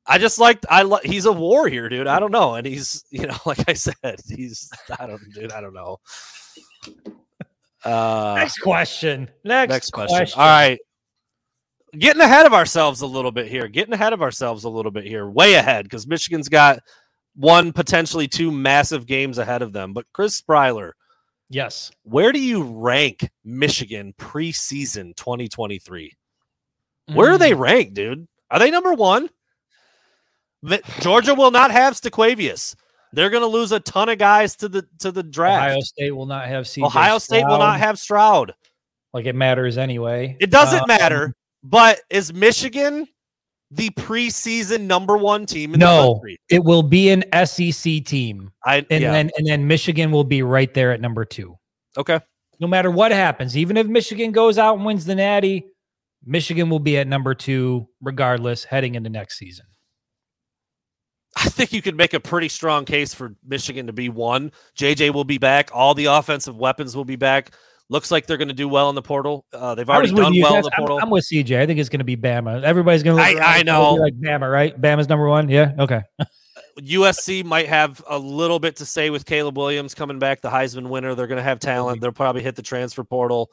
[SPEAKER 1] I just liked I lo- he's a warrior, dude. I don't know, and he's you know [laughs] like I said, he's I don't dude, I don't know.
[SPEAKER 2] Uh, next question. Next, next question. question.
[SPEAKER 1] All right. Getting ahead of ourselves a little bit here. Getting ahead of ourselves a little bit here. Way ahead because Michigan's got one, potentially two massive games ahead of them. But Chris Spryler.
[SPEAKER 2] Yes.
[SPEAKER 1] Where do you rank Michigan preseason 2023? Mm. Where are they ranked, dude? Are they number one? Georgia will not have Staquavius. They're going to lose a ton of guys to the to the draft.
[SPEAKER 2] Ohio State will not have CJ
[SPEAKER 1] Ohio State will not have Stroud.
[SPEAKER 2] Like it matters anyway.
[SPEAKER 1] It doesn't um, matter. But is Michigan the preseason number one team in
[SPEAKER 2] no,
[SPEAKER 1] the country?
[SPEAKER 2] It will be an SEC team.
[SPEAKER 1] I
[SPEAKER 2] and
[SPEAKER 1] yeah.
[SPEAKER 2] then and then Michigan will be right there at number two.
[SPEAKER 1] Okay.
[SPEAKER 2] No matter what happens, even if Michigan goes out and wins the Natty, Michigan will be at number two regardless heading into next season.
[SPEAKER 1] I think you could make a pretty strong case for Michigan to be one. JJ will be back. All the offensive weapons will be back. Looks like they're going to do well in the portal. Uh, they've already done well in the portal.
[SPEAKER 2] I'm, I'm, with CJ. I think it's going to be Bama. Everybody's going to.
[SPEAKER 1] I, I know.
[SPEAKER 2] Like Bama, right? Bama's number one. Yeah. Okay. [laughs]
[SPEAKER 1] USC might have a little bit to say with Caleb Williams coming back, the Heisman winner. They're going to have talent. They'll probably hit the transfer portal.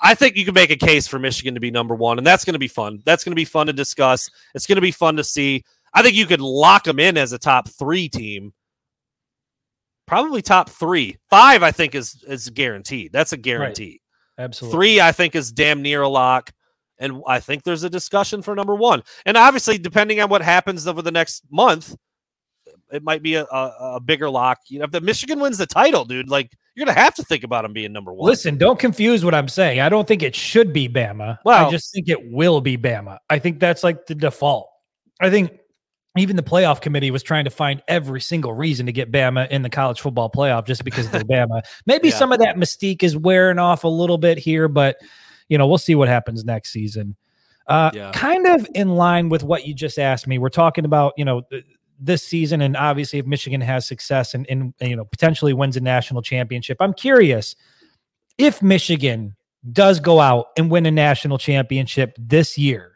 [SPEAKER 1] I think you can make a case for Michigan to be number one, and that's going to be fun. That's going to be fun to discuss. It's going to be fun to see. I think you could lock them in as a top three team. Probably top three. Five, I think, is is guaranteed. That's a guarantee.
[SPEAKER 2] Right. Absolutely.
[SPEAKER 1] Three, I think, is damn near a lock. And I think there's a discussion for number one. And obviously, depending on what happens over the next month, it might be a, a, a, bigger lock. You know, if the Michigan wins the title, dude, like you're gonna have to think about them being number one.
[SPEAKER 2] Listen, don't confuse what I'm saying. I don't think it should be Bama. Well, I just think it will be Bama. I think that's like the default. I think even the playoff committee was trying to find every single reason to get Bama in the college football playoff just because of [laughs] Bama. Maybe yeah. some of that mystique is wearing off a little bit here, but you know, we'll see what happens next season. Uh, yeah. Kind of in line with what you just asked me. We're talking about, you know, this season, and obviously, if Michigan has success and, and you know potentially wins a national championship, I'm curious if Michigan does go out and win a national championship this year,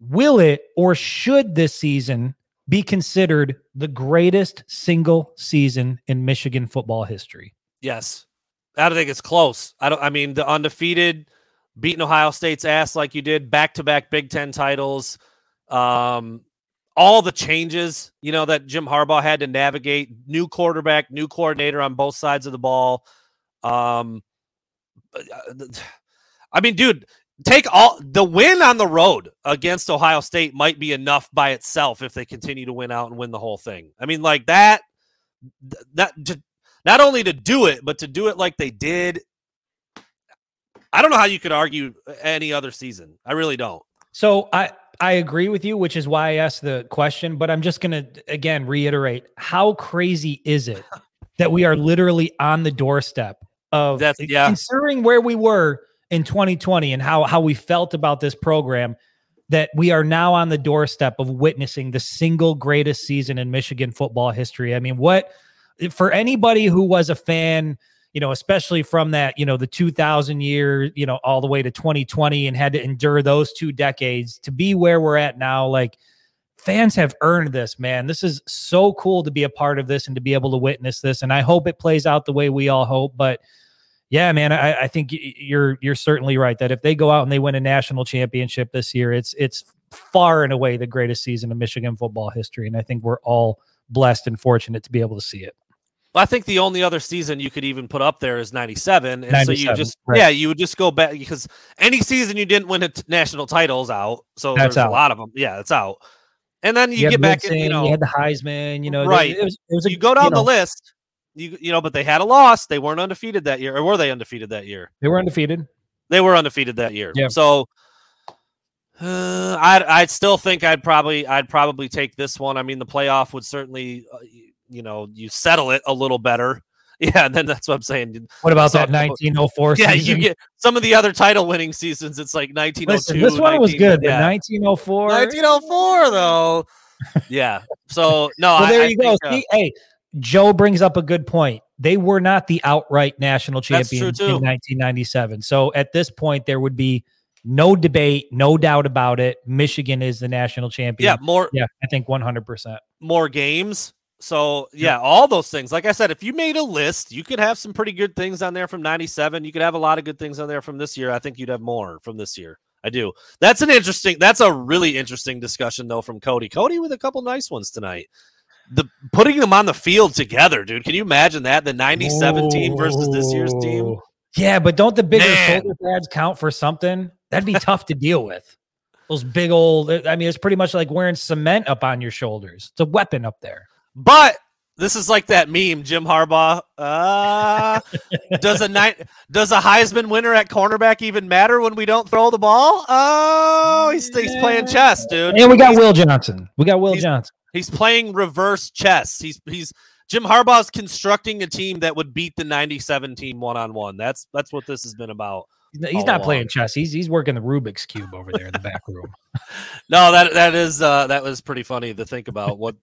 [SPEAKER 2] will it or should this season be considered the greatest single season in Michigan football history?
[SPEAKER 1] Yes. I don't think it's close. I don't I mean the undefeated beating Ohio State's ass like you did, back to back Big Ten titles. Um, all the changes, you know, that Jim Harbaugh had to navigate, new quarterback, new coordinator on both sides of the ball. Um, uh, I mean, dude, take all the win on the road against Ohio State might be enough by itself if they continue to win out and win the whole thing. I mean, like that, that to, not only to do it, but to do it like they did. I don't know how you could argue any other season. I really don't.
[SPEAKER 2] So I I agree with you, which is why I asked the question. But I'm just going to again reiterate: How crazy is it [laughs] that we are literally on the doorstep of
[SPEAKER 1] That's, yeah.
[SPEAKER 2] considering where we were in 2020 and how how we felt about this program? That we are now on the doorstep of witnessing the single greatest season in Michigan football history. I mean, what for anybody who was a fan you know, especially from that, you know, the 2000 year, you know, all the way to 2020 and had to endure those two decades to be where we're at now. Like, fans have earned this, man. This is so cool to be a part of this and to be able to witness this. And I hope it plays out the way we all hope. But yeah, man, I, I think you're you're certainly right that if they go out and they win a national championship this year, it's it's far and away the greatest season of Michigan football history. And I think we're all blessed and fortunate to be able to see it.
[SPEAKER 1] I think the only other season you could even put up there is 97. And 97, so you just, right. yeah, you would just go back because any season you didn't win a t- national titles out. So That's there's out. a lot of them. Yeah, it's out. And then you, you get back in, you know,
[SPEAKER 2] you had the Heisman, you know,
[SPEAKER 1] right. It was, it was a, you go down you know, the list, you, you know, but they had a loss. They weren't undefeated that year. Or were they undefeated that year?
[SPEAKER 2] They were undefeated.
[SPEAKER 1] They were undefeated that year. Yeah. So, uh, I'd, I'd still think I'd probably I'd probably take this one. I mean, the playoff would certainly uh, you know you settle it a little better. [laughs] Yeah, and then that's what I'm saying.
[SPEAKER 2] What about that 1904?
[SPEAKER 1] Yeah, season? you get some of the other title winning seasons. It's like 1902. Listen,
[SPEAKER 2] this one 19, was good, yeah. 1904.
[SPEAKER 1] 1904 though. [laughs] yeah. So no.
[SPEAKER 2] well, there I, you I go. Think, uh, See, hey, Joe brings up a good point. They were not the outright national champions in 1997. So at this point, there would be no debate, no doubt about it. Michigan is the national champion.
[SPEAKER 1] Yeah, more.
[SPEAKER 2] Yeah, I think 100. percent
[SPEAKER 1] More games so yeah, all those things. Like I said, if you made a list, you could have some pretty good things on there from '97. You could have a lot of good things on there from this year. I think you'd have more from this year. I do. That's an interesting. That's a really interesting discussion though from Cody. Cody with a couple nice ones tonight. The putting them on the field together, dude. Can you imagine that? The '97 team versus this year's team.
[SPEAKER 2] Yeah, but don't the bigger Man. shoulder pads count for something? That'd be tough to deal with. Those big old. I mean, it's pretty much like wearing cement up on your shoulders. It's a weapon up there.
[SPEAKER 1] But this is like that meme, Jim Harbaugh. Uh, does a night does a Heisman winner at cornerback even matter when we don't throw the ball? Oh, he's, he's playing chess, dude.
[SPEAKER 2] And we got Will Johnson. We got Will
[SPEAKER 1] he's,
[SPEAKER 2] Johnson.
[SPEAKER 1] He's playing reverse chess. He's he's Jim Harbaugh's constructing a team that would beat the 97 team one on one. That's that's what this has been about.
[SPEAKER 2] He's not playing chess. He's he's working the Rubik's cube over there in the back room. [laughs] [laughs]
[SPEAKER 1] no, that that is uh, that was pretty funny to think about. What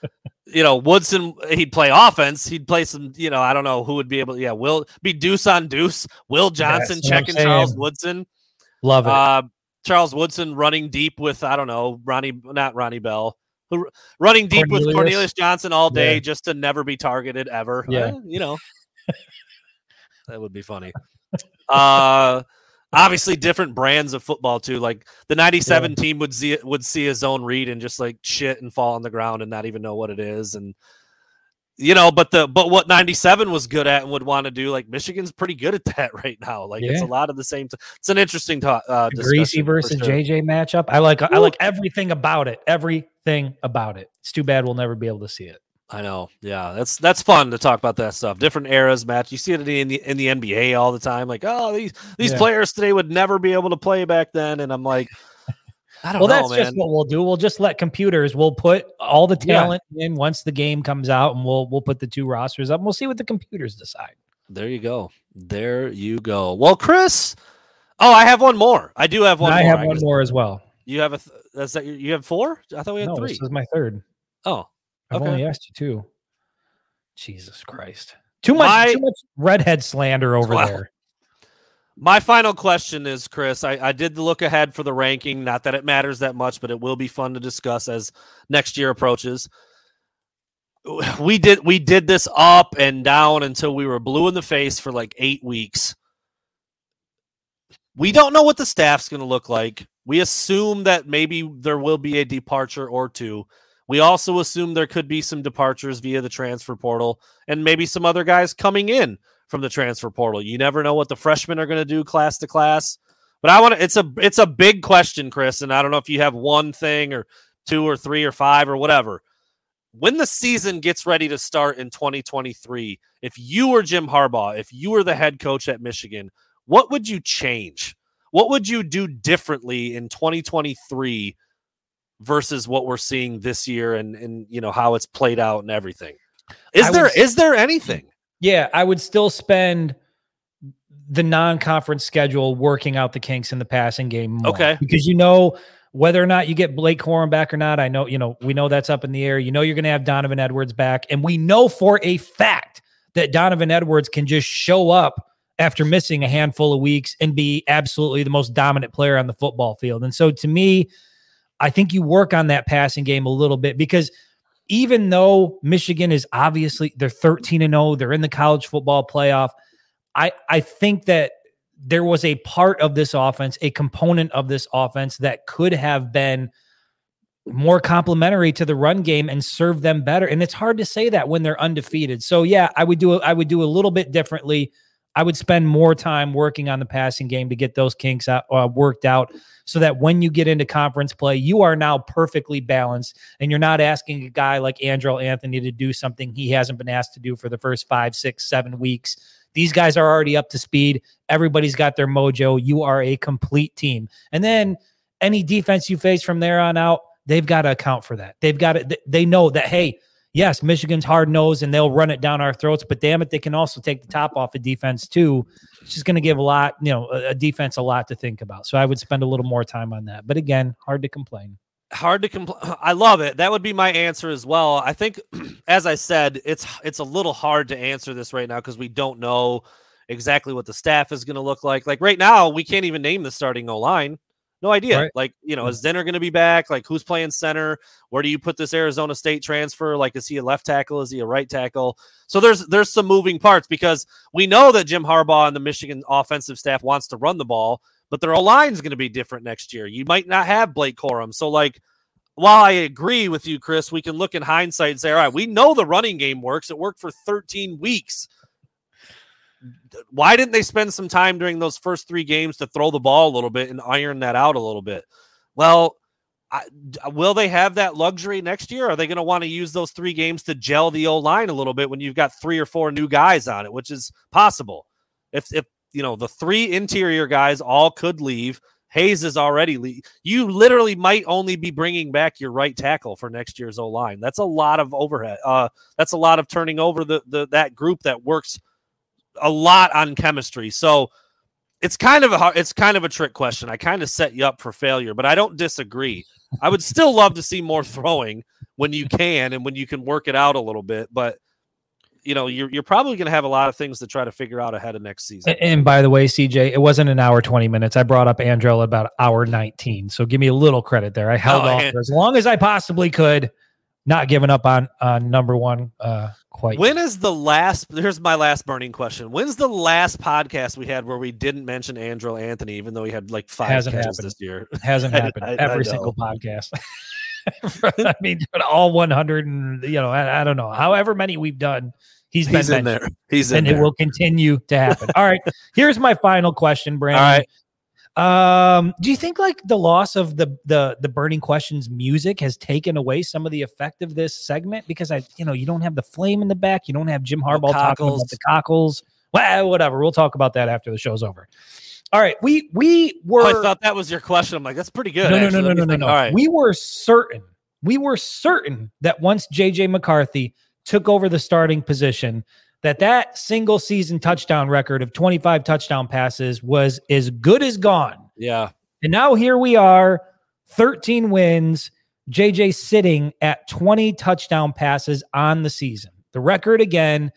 [SPEAKER 1] [laughs] you know, Woodson he'd play offense. He'd play some. You know, I don't know who would be able. to, Yeah, will be deuce on deuce. Will Johnson checking Charles Woodson.
[SPEAKER 2] Love it. Uh,
[SPEAKER 1] Charles Woodson running deep with I don't know Ronnie, not Ronnie Bell, running deep Cornelius. with Cornelius Johnson all day yeah. just to never be targeted ever. Yeah, eh, you know, [laughs] that would be funny. Uh, [laughs] obviously different brands of football too. Like the '97 yeah. team would see would see a zone read and just like shit and fall on the ground and not even know what it is and you know but the but what 97 was good at and would want to do like michigan's pretty good at that [laughs] right now like yeah. it's a lot of the same t- it's an interesting talk uh
[SPEAKER 2] Griese versus sure. jj matchup i like Ooh. i like everything about it everything about it it's too bad we'll never be able to see it
[SPEAKER 1] I know. Yeah, that's that's fun to talk about that stuff. Different eras match. You see it in the in the NBA all the time. Like, oh, these these yeah. players today would never be able to play back then. And I'm like,
[SPEAKER 2] well,
[SPEAKER 1] know,
[SPEAKER 2] that's
[SPEAKER 1] man.
[SPEAKER 2] just what we'll do. We'll just let computers. We'll put all the talent yeah. in once the game comes out, and we'll we'll put the two rosters up. and We'll see what the computers decide.
[SPEAKER 1] There you go. There you go. Well, Chris. Oh, I have one more. I do have one. I
[SPEAKER 2] more. have one more as well.
[SPEAKER 1] You have a. Th- that's that. You have four. I thought we had no, three.
[SPEAKER 2] This is my third.
[SPEAKER 1] Oh,
[SPEAKER 2] I've okay. only asked you two. Jesus Christ. Too much, my, too much redhead slander over well, there.
[SPEAKER 1] My final question is, Chris. I, I did look ahead for the ranking. Not that it matters that much, but it will be fun to discuss as next year approaches. We did we did this up and down until we were blue in the face for like eight weeks. We don't know what the staff's going to look like. We assume that maybe there will be a departure or two. We also assume there could be some departures via the transfer portal and maybe some other guys coming in from the transfer portal. You never know what the freshmen are going to do class to class. But I want to it's a it's a big question, Chris, and I don't know if you have one thing or two or three or five or whatever. When the season gets ready to start in 2023, if you were Jim Harbaugh, if you were the head coach at Michigan, what would you change? What would you do differently in 2023 versus what we're seeing this year and and you know how it's played out and everything. Is I there would, is there anything?
[SPEAKER 2] Yeah, I would still spend the non-conference schedule working out the kinks in the passing game more.
[SPEAKER 1] Okay.
[SPEAKER 2] Because you know whether or not you get Blake Corum back or not, I know, you know, we know that's up in the air. You know you're going to have Donovan Edwards back and we know for a fact that Donovan Edwards can just show up after missing a handful of weeks and be absolutely the most dominant player on the football field. And so to me, I think you work on that passing game a little bit because even though Michigan is obviously they're 13 and 0, they're in the college football playoff. I I think that there was a part of this offense, a component of this offense that could have been more complementary to the run game and serve them better. And it's hard to say that when they're undefeated. So yeah, I would do I would do a little bit differently. I would spend more time working on the passing game to get those kinks out, uh, worked out so that when you get into conference play, you are now perfectly balanced and you're not asking a guy like Andrel Anthony to do something he hasn't been asked to do for the first five, six, seven weeks. These guys are already up to speed. Everybody's got their mojo. You are a complete team. And then any defense you face from there on out, they've got to account for that. They've got to, they know that, hey, yes, Michigan's hard nosed and they'll run it down our throats, but damn it, they can also take the top off of defense too. It's just going to give a lot, you know, a, a, defense a lot to think about. So I would spend a little more time on that. But again, hard to complain.
[SPEAKER 1] Hard to complain. [sighs] I love it. That would be my answer as well. I think, [clears throat] as I said, it's it's a little hard to answer this right now because we don't know exactly what the staff is going to look like. Like right now, we can't even name the starting O line. No idea. Right. Like, you know, is Zinter going to be back? Like, who's playing center? Where do you put this Arizona State transfer? Like, is he a left tackle? Is he a right tackle? So there's there's some moving parts because we know that Jim Harbaugh and the Michigan offensive staff wants to run the ball, but their line is going to be different next year. You might not have Blake Corum. So, like, while I agree with you, Chris, we can look in hindsight and say, all right, we know the running game works. It worked for 13 weeks why didn't they spend some time during those first three games to throw the ball a little bit and iron that out a little bit? Well, I, will they have that luxury next year? Are they going to want to use those three games to gel the O line a little bit when you've got three or four new guys on it, which is possible? If if you know the three interior guys all could leave, Hayes is already leave. You literally might only be bringing back your right tackle for next year's O line. That's a lot of overhead. Uh, that's a lot of turning over the the that group that works a lot on chemistry. So it's kind of a it's kind of a trick question. I kind of set you up for failure, but I don't disagree. I would still love to see more throwing when you can and when you can work it out a little bit, but you know, you're you're probably going to have a lot of things to try to figure out ahead of next season.
[SPEAKER 2] And by the way, CJ, it wasn't an hour 20 minutes. I brought up Andrel about hour 19. So give me a little credit there. I held oh, off as long as I possibly could, not giving up on on number 1 uh quite.
[SPEAKER 1] When is the last? Here's my last burning question. When's the last podcast we had where we didn't mention Andrel Anthony, even though he had like five Hasn't catches happened. this year? [laughs]
[SPEAKER 2] Hasn't happened. I, I, Every I single podcast. [laughs] I mean, all 100 and you know, I, I, don't know, however many we've done. He's, he's
[SPEAKER 1] been in there. He's in
[SPEAKER 2] and
[SPEAKER 1] there.
[SPEAKER 2] it will continue to happen. All right. Here's my final question, Brandon. All right. Um, do you think like the loss of the the the burning questions music has taken away some of the effect of this segment? Because I, you know, you don't have the flame in the back, you don't have Jim Harbaugh talking about the cockles. Well, whatever. We'll talk about that after the show's over. All right, we we were.
[SPEAKER 1] Oh, I thought that was your question. I'm like, that's pretty good.
[SPEAKER 2] No, no, no, no, no, no, no. All right, we were certain. We were certain that once JJ McCarthy took over the starting position, that that single season touchdown record of 25 touchdown passes was as good as gone.
[SPEAKER 1] Yeah.
[SPEAKER 2] And now here we are, 13 wins, JJ sitting at 20 touchdown passes on the season. The record again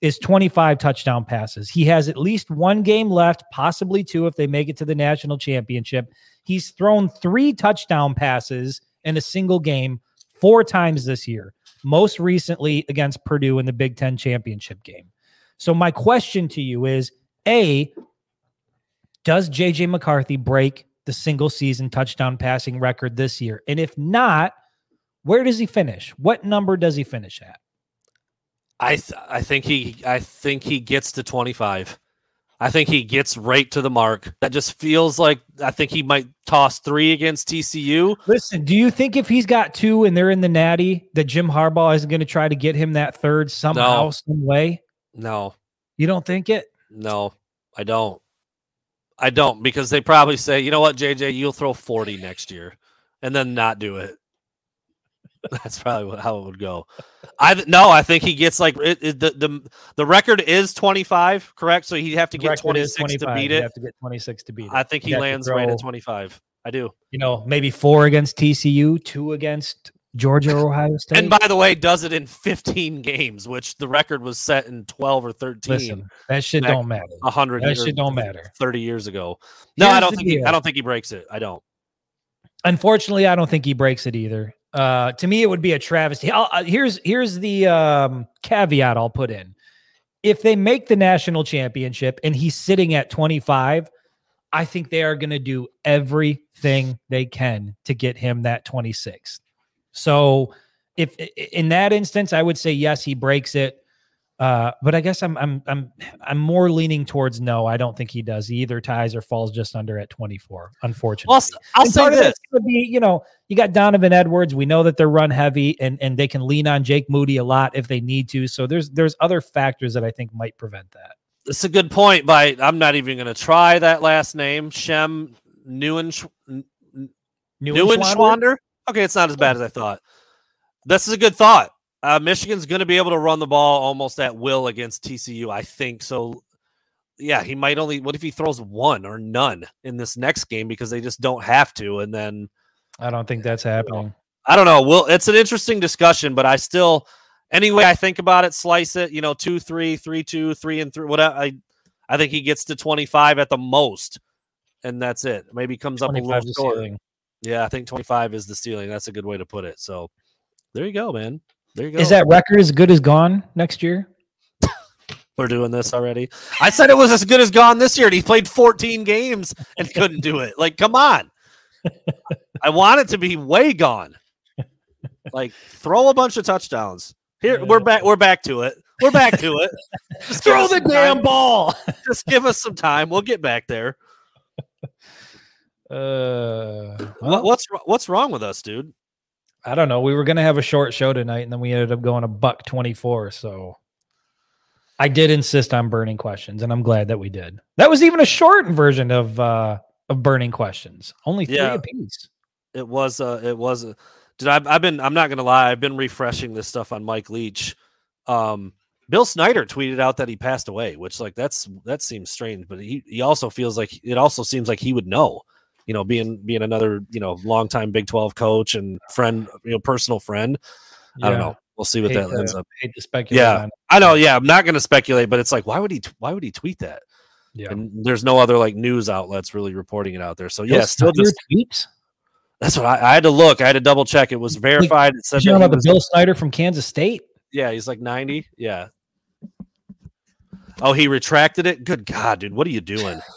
[SPEAKER 2] is 25 touchdown passes. He has at least one game left, possibly two if they make it to the national championship. He's thrown three touchdown passes in a single game four times this year most recently against Purdue in the Big Ten championship game. So, my question to you is A, does JJ McCarthy break the single season touchdown passing record this year? And if not, where does he finish? What number does he finish at?
[SPEAKER 1] I th- I think he I think he gets to 25. I think he gets right to the mark. That just feels like I think he might toss three against TCU.
[SPEAKER 2] Listen, do you think if he's got two and they're in the natty, that Jim Harbaugh isn't going to try to get him that third somehow, no. some way?
[SPEAKER 1] No.
[SPEAKER 2] You don't think it?
[SPEAKER 1] No, I don't. I don't because they probably say, you know what, JJ, you'll throw 40 next year and then not do it. [laughs] That's probably how it would go. I no, I think he gets like it, it, the the the record is twenty five, correct? So he'd have to get twenty six to beat it.
[SPEAKER 2] Have to get twenty six to beat it.
[SPEAKER 1] I think he lands right at twenty five. I do.
[SPEAKER 2] You know, maybe four against TCU, two against Georgia or Ohio State.
[SPEAKER 1] And by the way, does it in 15 games, which the record was set in 12 or 13.
[SPEAKER 2] Listen, that shit don't matter.
[SPEAKER 1] 100
[SPEAKER 2] that shit don't matter.
[SPEAKER 1] 30 years ago. No, Here's I don't think he, I don't think he breaks it. I don't.
[SPEAKER 2] Unfortunately, I don't think he breaks it either. Uh, to me, it would be a travesty. Uh, here's here's the um, caveat I'll put in: if they make the national championship and he's sitting at 25, I think they are going to do everything they can to get him that 26. So, if in that instance, I would say yes, he breaks it. Uh, but I guess I'm I'm I'm I'm more leaning towards no. I don't think he does. He either ties or falls just under at 24. Unfortunately,
[SPEAKER 1] well, I'll and say this:
[SPEAKER 2] could be you know you got Donovan Edwards. We know that they're run heavy and and they can lean on Jake Moody a lot if they need to. So there's there's other factors that I think might prevent that.
[SPEAKER 1] It's a good point. By I'm not even going to try that last name, Shem Newen Neuenschwander. Okay, it's not as bad as I thought. This is a good thought. Uh, Michigan's going to be able to run the ball almost at will against TCU, I think. So, yeah, he might only. What if he throws one or none in this next game because they just don't have to? And then
[SPEAKER 2] I don't think that's happening.
[SPEAKER 1] I don't know. Well, it's an interesting discussion, but I still, anyway, I think about it, slice it. You know, two, three, three, two, three, and three. Whatever. I, I think he gets to twenty five at the most, and that's it. Maybe comes up a little short. Yeah, I think twenty five is the ceiling. That's a good way to put it. So, there you go, man. There you go.
[SPEAKER 2] Is that record as good as gone next year? [laughs]
[SPEAKER 1] We're doing this already. I said it was as good as gone this year, and he played 14 games and [laughs] couldn't do it. Like, come on. I want it to be way gone. Like, throw a bunch of touchdowns. Here, we're back. We're back to it. We're back to it. [laughs]
[SPEAKER 2] Just throw the damn time. ball.
[SPEAKER 1] Just give us some time. We'll get back there. Uh, well, what's what's wrong with us, dude?
[SPEAKER 2] I don't know. We were gonna have a short show tonight, and then we ended up going a buck twenty four. So I did insist on burning questions, and I'm glad that we did. That was even a shortened version of uh of burning questions, only three yeah, apiece.
[SPEAKER 1] It was. Uh, it was. Uh, did I? I've been. I'm not gonna lie. I've been refreshing this stuff on Mike Leach. Um, Bill Snyder tweeted out that he passed away, which like that's that seems strange, but he he also feels like it also seems like he would know you know, being being another, you know, longtime Big 12 coach and friend, you know, personal friend. Yeah. I don't know. We'll see what hate that to, ends up.
[SPEAKER 2] Hate to speculate.
[SPEAKER 1] Yeah, I know. Yeah, I'm not going to speculate, but it's like, why would he? Why would he tweet that? Yeah. And there's no other like news outlets really reporting it out there. So yeah, still just tweets. That's what I, I, had to look. I had to double check. It was verified. It
[SPEAKER 2] said you know about the Bill Snyder from Kansas State.
[SPEAKER 1] Yeah, he's like 90. Yeah. Oh, he retracted it. Good God, dude, what are you doing? [laughs]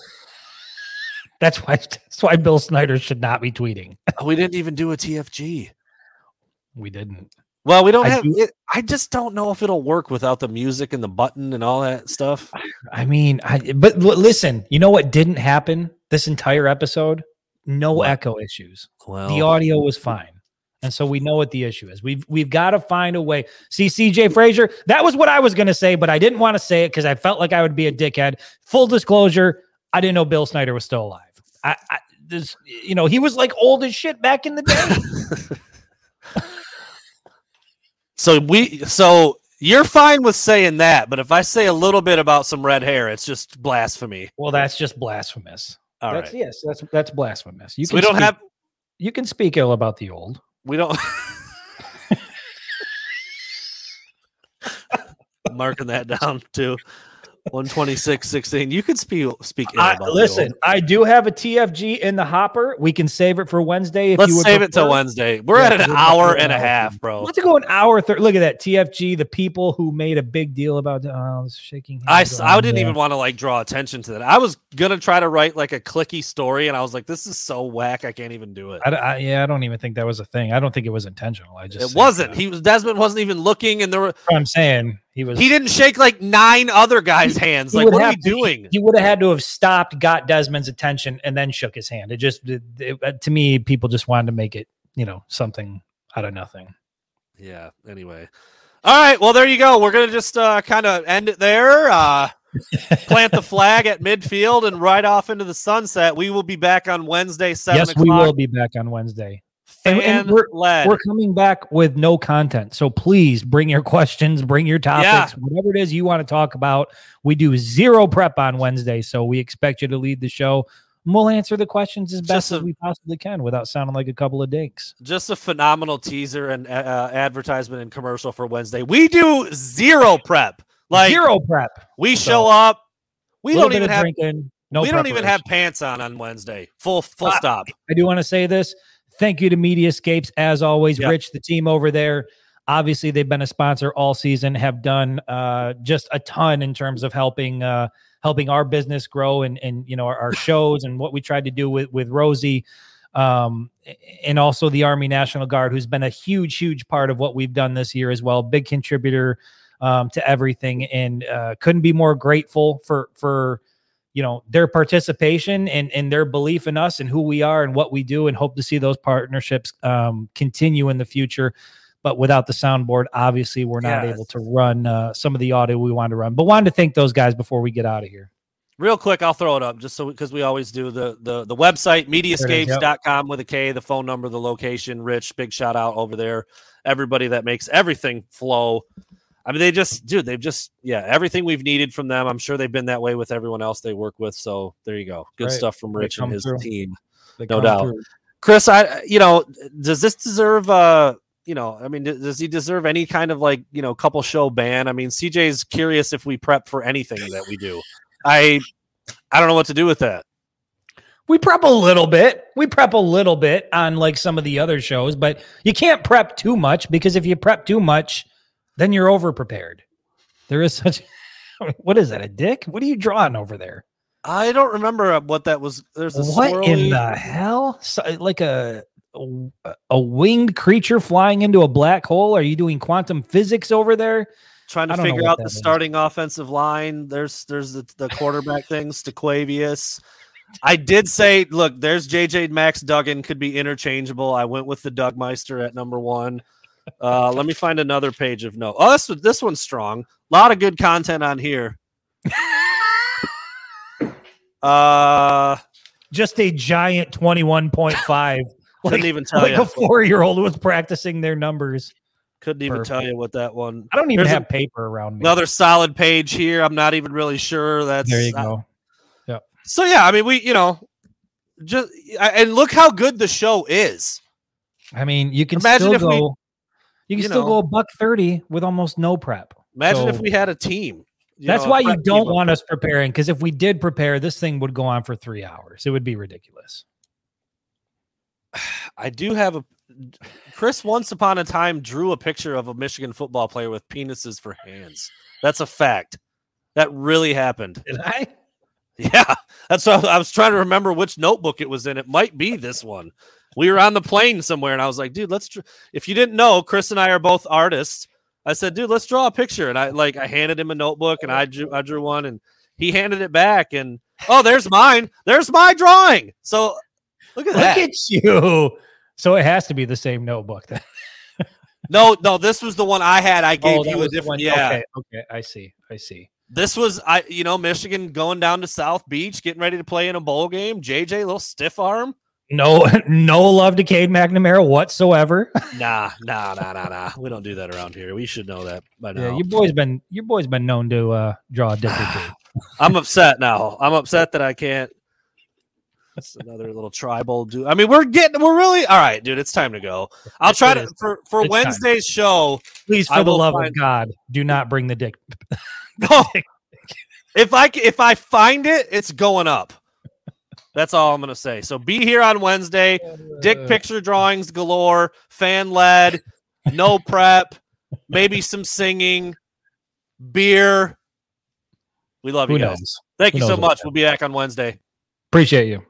[SPEAKER 2] That's why that's why Bill Snyder should not be tweeting.
[SPEAKER 1] Oh, we didn't even do a TFG.
[SPEAKER 2] We didn't.
[SPEAKER 1] Well, we don't I have do, it, I just don't know if it'll work without the music and the button and all that stuff. [sighs]
[SPEAKER 2] I mean, I but listen, you know what didn't happen this entire episode? No what? echo issues. Well, the audio was fine. And so we know what the issue is. We've we've got to find a way. See, CJ Frazier, that was what I was gonna say, but I didn't want to say it because I felt like I would be a dickhead. Full disclosure, I didn't know Bill Snyder was still alive. I, I this, you know, he was like old as shit back in the day. [laughs]
[SPEAKER 1] so we, so you're fine with saying that, but if I say a little bit about some red hair, it's just blasphemy.
[SPEAKER 2] Well, that's just blasphemous. All that's, right. Yes, that's that's blasphemous.
[SPEAKER 1] You so we don't
[SPEAKER 2] speak,
[SPEAKER 1] have.
[SPEAKER 2] You can speak ill about the old.
[SPEAKER 1] We don't. [laughs] [laughs] marking that down too. 126 16 you can speak speak
[SPEAKER 2] I, listen i do have a tfg in the hopper. We can save it for wednesday
[SPEAKER 1] let's save prefer. it till wednesday. We're yeah, at an hour and a half bro.
[SPEAKER 2] Let's go an hour thir- look at that tfg the people who made a big deal about uh, shaking
[SPEAKER 1] i i didn't even want to like draw attention to that. I was gonna try to write like a clicky story and i was like this is so whack i can't even do it.
[SPEAKER 2] I, I, yeah i don't even think that was a thing. I don't think it was intentional. I just
[SPEAKER 1] it wasn't. that. he was desmond wasn't even looking and there were
[SPEAKER 2] i'm saying he was.
[SPEAKER 1] He didn't shake like nine other guys' hands. Like, what are you doing?
[SPEAKER 2] He would have had to have stopped, got Desmond's attention, and then shook his hand. It just, it, it, to me, people just wanted to make it, you know, something out of nothing.
[SPEAKER 1] Yeah. Anyway. All right. Well, there you go. We're gonna just uh, kind of end it there. Uh, [laughs] plant the flag at midfield and ride off into the sunset. We will be back on Wednesday. Seven. Yes, o'clock.
[SPEAKER 2] we will be back on Wednesday and, and we're, we're, coming back with no content. So please bring your questions, bring your topics, yeah. whatever it is you want to talk about. We do zero prep on Wednesday. So we expect you to lead the show. And we'll answer the questions as best a, as we possibly can without sounding like a couple of dinks.
[SPEAKER 1] Just a phenomenal teaser and uh, uh advertisement and commercial for Wednesday. We do zero prep. Like
[SPEAKER 2] zero prep.
[SPEAKER 1] We so, show up. We don't even have drinking, no we don't even have pants on on Wednesday. Full full uh, stop.
[SPEAKER 2] I do want to say this Thank you to Mediascapes as always. Yep. Rich, the team over there. Obviously, they've been a sponsor all season. Have done uh, just a ton in terms of helping uh, helping our business grow and and you know our, our [laughs] shows and what we tried to do with with Rosie, um, and also the Army National Guard, who's been a huge huge part of what we've done this year as well. Big contributor um, to everything, and uh, couldn't be more grateful for for you know their participation and and their belief in us and who we are and what we do and hope to see those partnerships um, continue in the future. But without the soundboard obviously we're not yes. able to run uh, some of the audio we wanted to run. But wanted to thank those guys before we get out of here.
[SPEAKER 1] Real quick i'll throw it up just so because we always do the the the website mediascapes.com with a k the phone number the location rich big shout out over there. Everybody that makes everything flow I mean, they just, dude, they've just, yeah, everything we've needed from them. I'm sure they've been that way with everyone else they work with. So there you go. Good right. stuff from Rich and his through. team. They no doubt. Through. Chris, I, you know, does this deserve, uh, you know, I mean, does he deserve any kind of like, you know, couple show ban? I mean, CJ's curious if we prep for anything that we do. I, I don't know what to do with that.
[SPEAKER 2] We prep a little bit. We prep a little bit on like some of the other shows, but you can't prep too much because if you prep too much, then you're over prepared. There is such. [laughs] what is that? A dick? What are you drawing over there?
[SPEAKER 1] I don't remember uh, what that was. There's a
[SPEAKER 2] what swirly... in the hell? So, uh, like a, a winged creature flying into a black hole? Are you doing quantum physics over there?
[SPEAKER 1] Trying to figure out the is. starting offensive line. There's there's the, the quarterback things. Staquavius. I did say, look, there's JJ Max Duggan could be interchangeable. I went with the Dougmeister at number one. Uh, let me find another page of note. Oh, this this one's strong. A lot of good content on here. [laughs] uh,
[SPEAKER 2] just a giant twenty-one point five. [laughs]
[SPEAKER 1] Couldn't like, even tell
[SPEAKER 2] like
[SPEAKER 1] you.
[SPEAKER 2] a four-year-old was practicing their numbers.
[SPEAKER 1] Couldn't even Perfect. tell you what that one.
[SPEAKER 2] I don't even There's have a, paper around me.
[SPEAKER 1] Another solid page here. I'm not even really sure. That's
[SPEAKER 2] there. You go.
[SPEAKER 1] yeah. So yeah, I mean, we you know, just and look how good the show is.
[SPEAKER 2] I mean, you can Imagine still go. You can you still know, go a buck thirty with almost no prep.
[SPEAKER 1] Imagine so, if we had a team.
[SPEAKER 2] That's know, why you don't want us preparing because if we did prepare, this thing would go on for three hours. It would be ridiculous. [sighs]
[SPEAKER 1] I do have a Chris once upon a time drew a picture of a Michigan football player with penises for hands. That's a fact. That really happened.
[SPEAKER 2] Did I? [laughs]
[SPEAKER 1] Yeah, that's what I was trying to remember which notebook it was in. It might be this one. We were on the plane somewhere, and I was like, "Dude, let's." Tr-. If you didn't know, Chris and I are both artists. I said, "Dude, let's draw a picture." And I like I handed him a notebook, and I drew I drew one, and he handed it back, and oh, there's mine. There's my drawing. So look at
[SPEAKER 2] look
[SPEAKER 1] that.
[SPEAKER 2] Look at you. So it has to be the same notebook then. [laughs]
[SPEAKER 1] no, no, this was the one I had. I gave oh, you a different. Yeah.
[SPEAKER 2] Okay, okay, I see. I see.
[SPEAKER 1] This was I, you know, Michigan going down to South Beach, getting ready to play in a bowl game. JJ, little stiff arm.
[SPEAKER 2] No, [laughs] no love to Cade McNamara whatsoever. [laughs]
[SPEAKER 1] nah, nah, nah, nah, nah. We don't do that around here. We should know that by now. Yeah,
[SPEAKER 2] your boy's been your boy's been known to uh, draw a different. [sighs]
[SPEAKER 1] I'm upset now. I'm upset that I can't that's another little tribal dude. I mean, we're getting, we're really all right, dude. It's time to go. I'll try to for for it's Wednesday's time. show.
[SPEAKER 2] Please, for I the love find, of God, do not bring the dick. [laughs]
[SPEAKER 1] no, if I if I find it, it's going up. That's all I'm gonna say. So be here on Wednesday. Dick uh, picture drawings galore, fan led, no [laughs] prep, maybe some singing, beer. We love Who you guys. Knows? Thank Who you so much. We'll be back on Wednesday.
[SPEAKER 2] Appreciate you.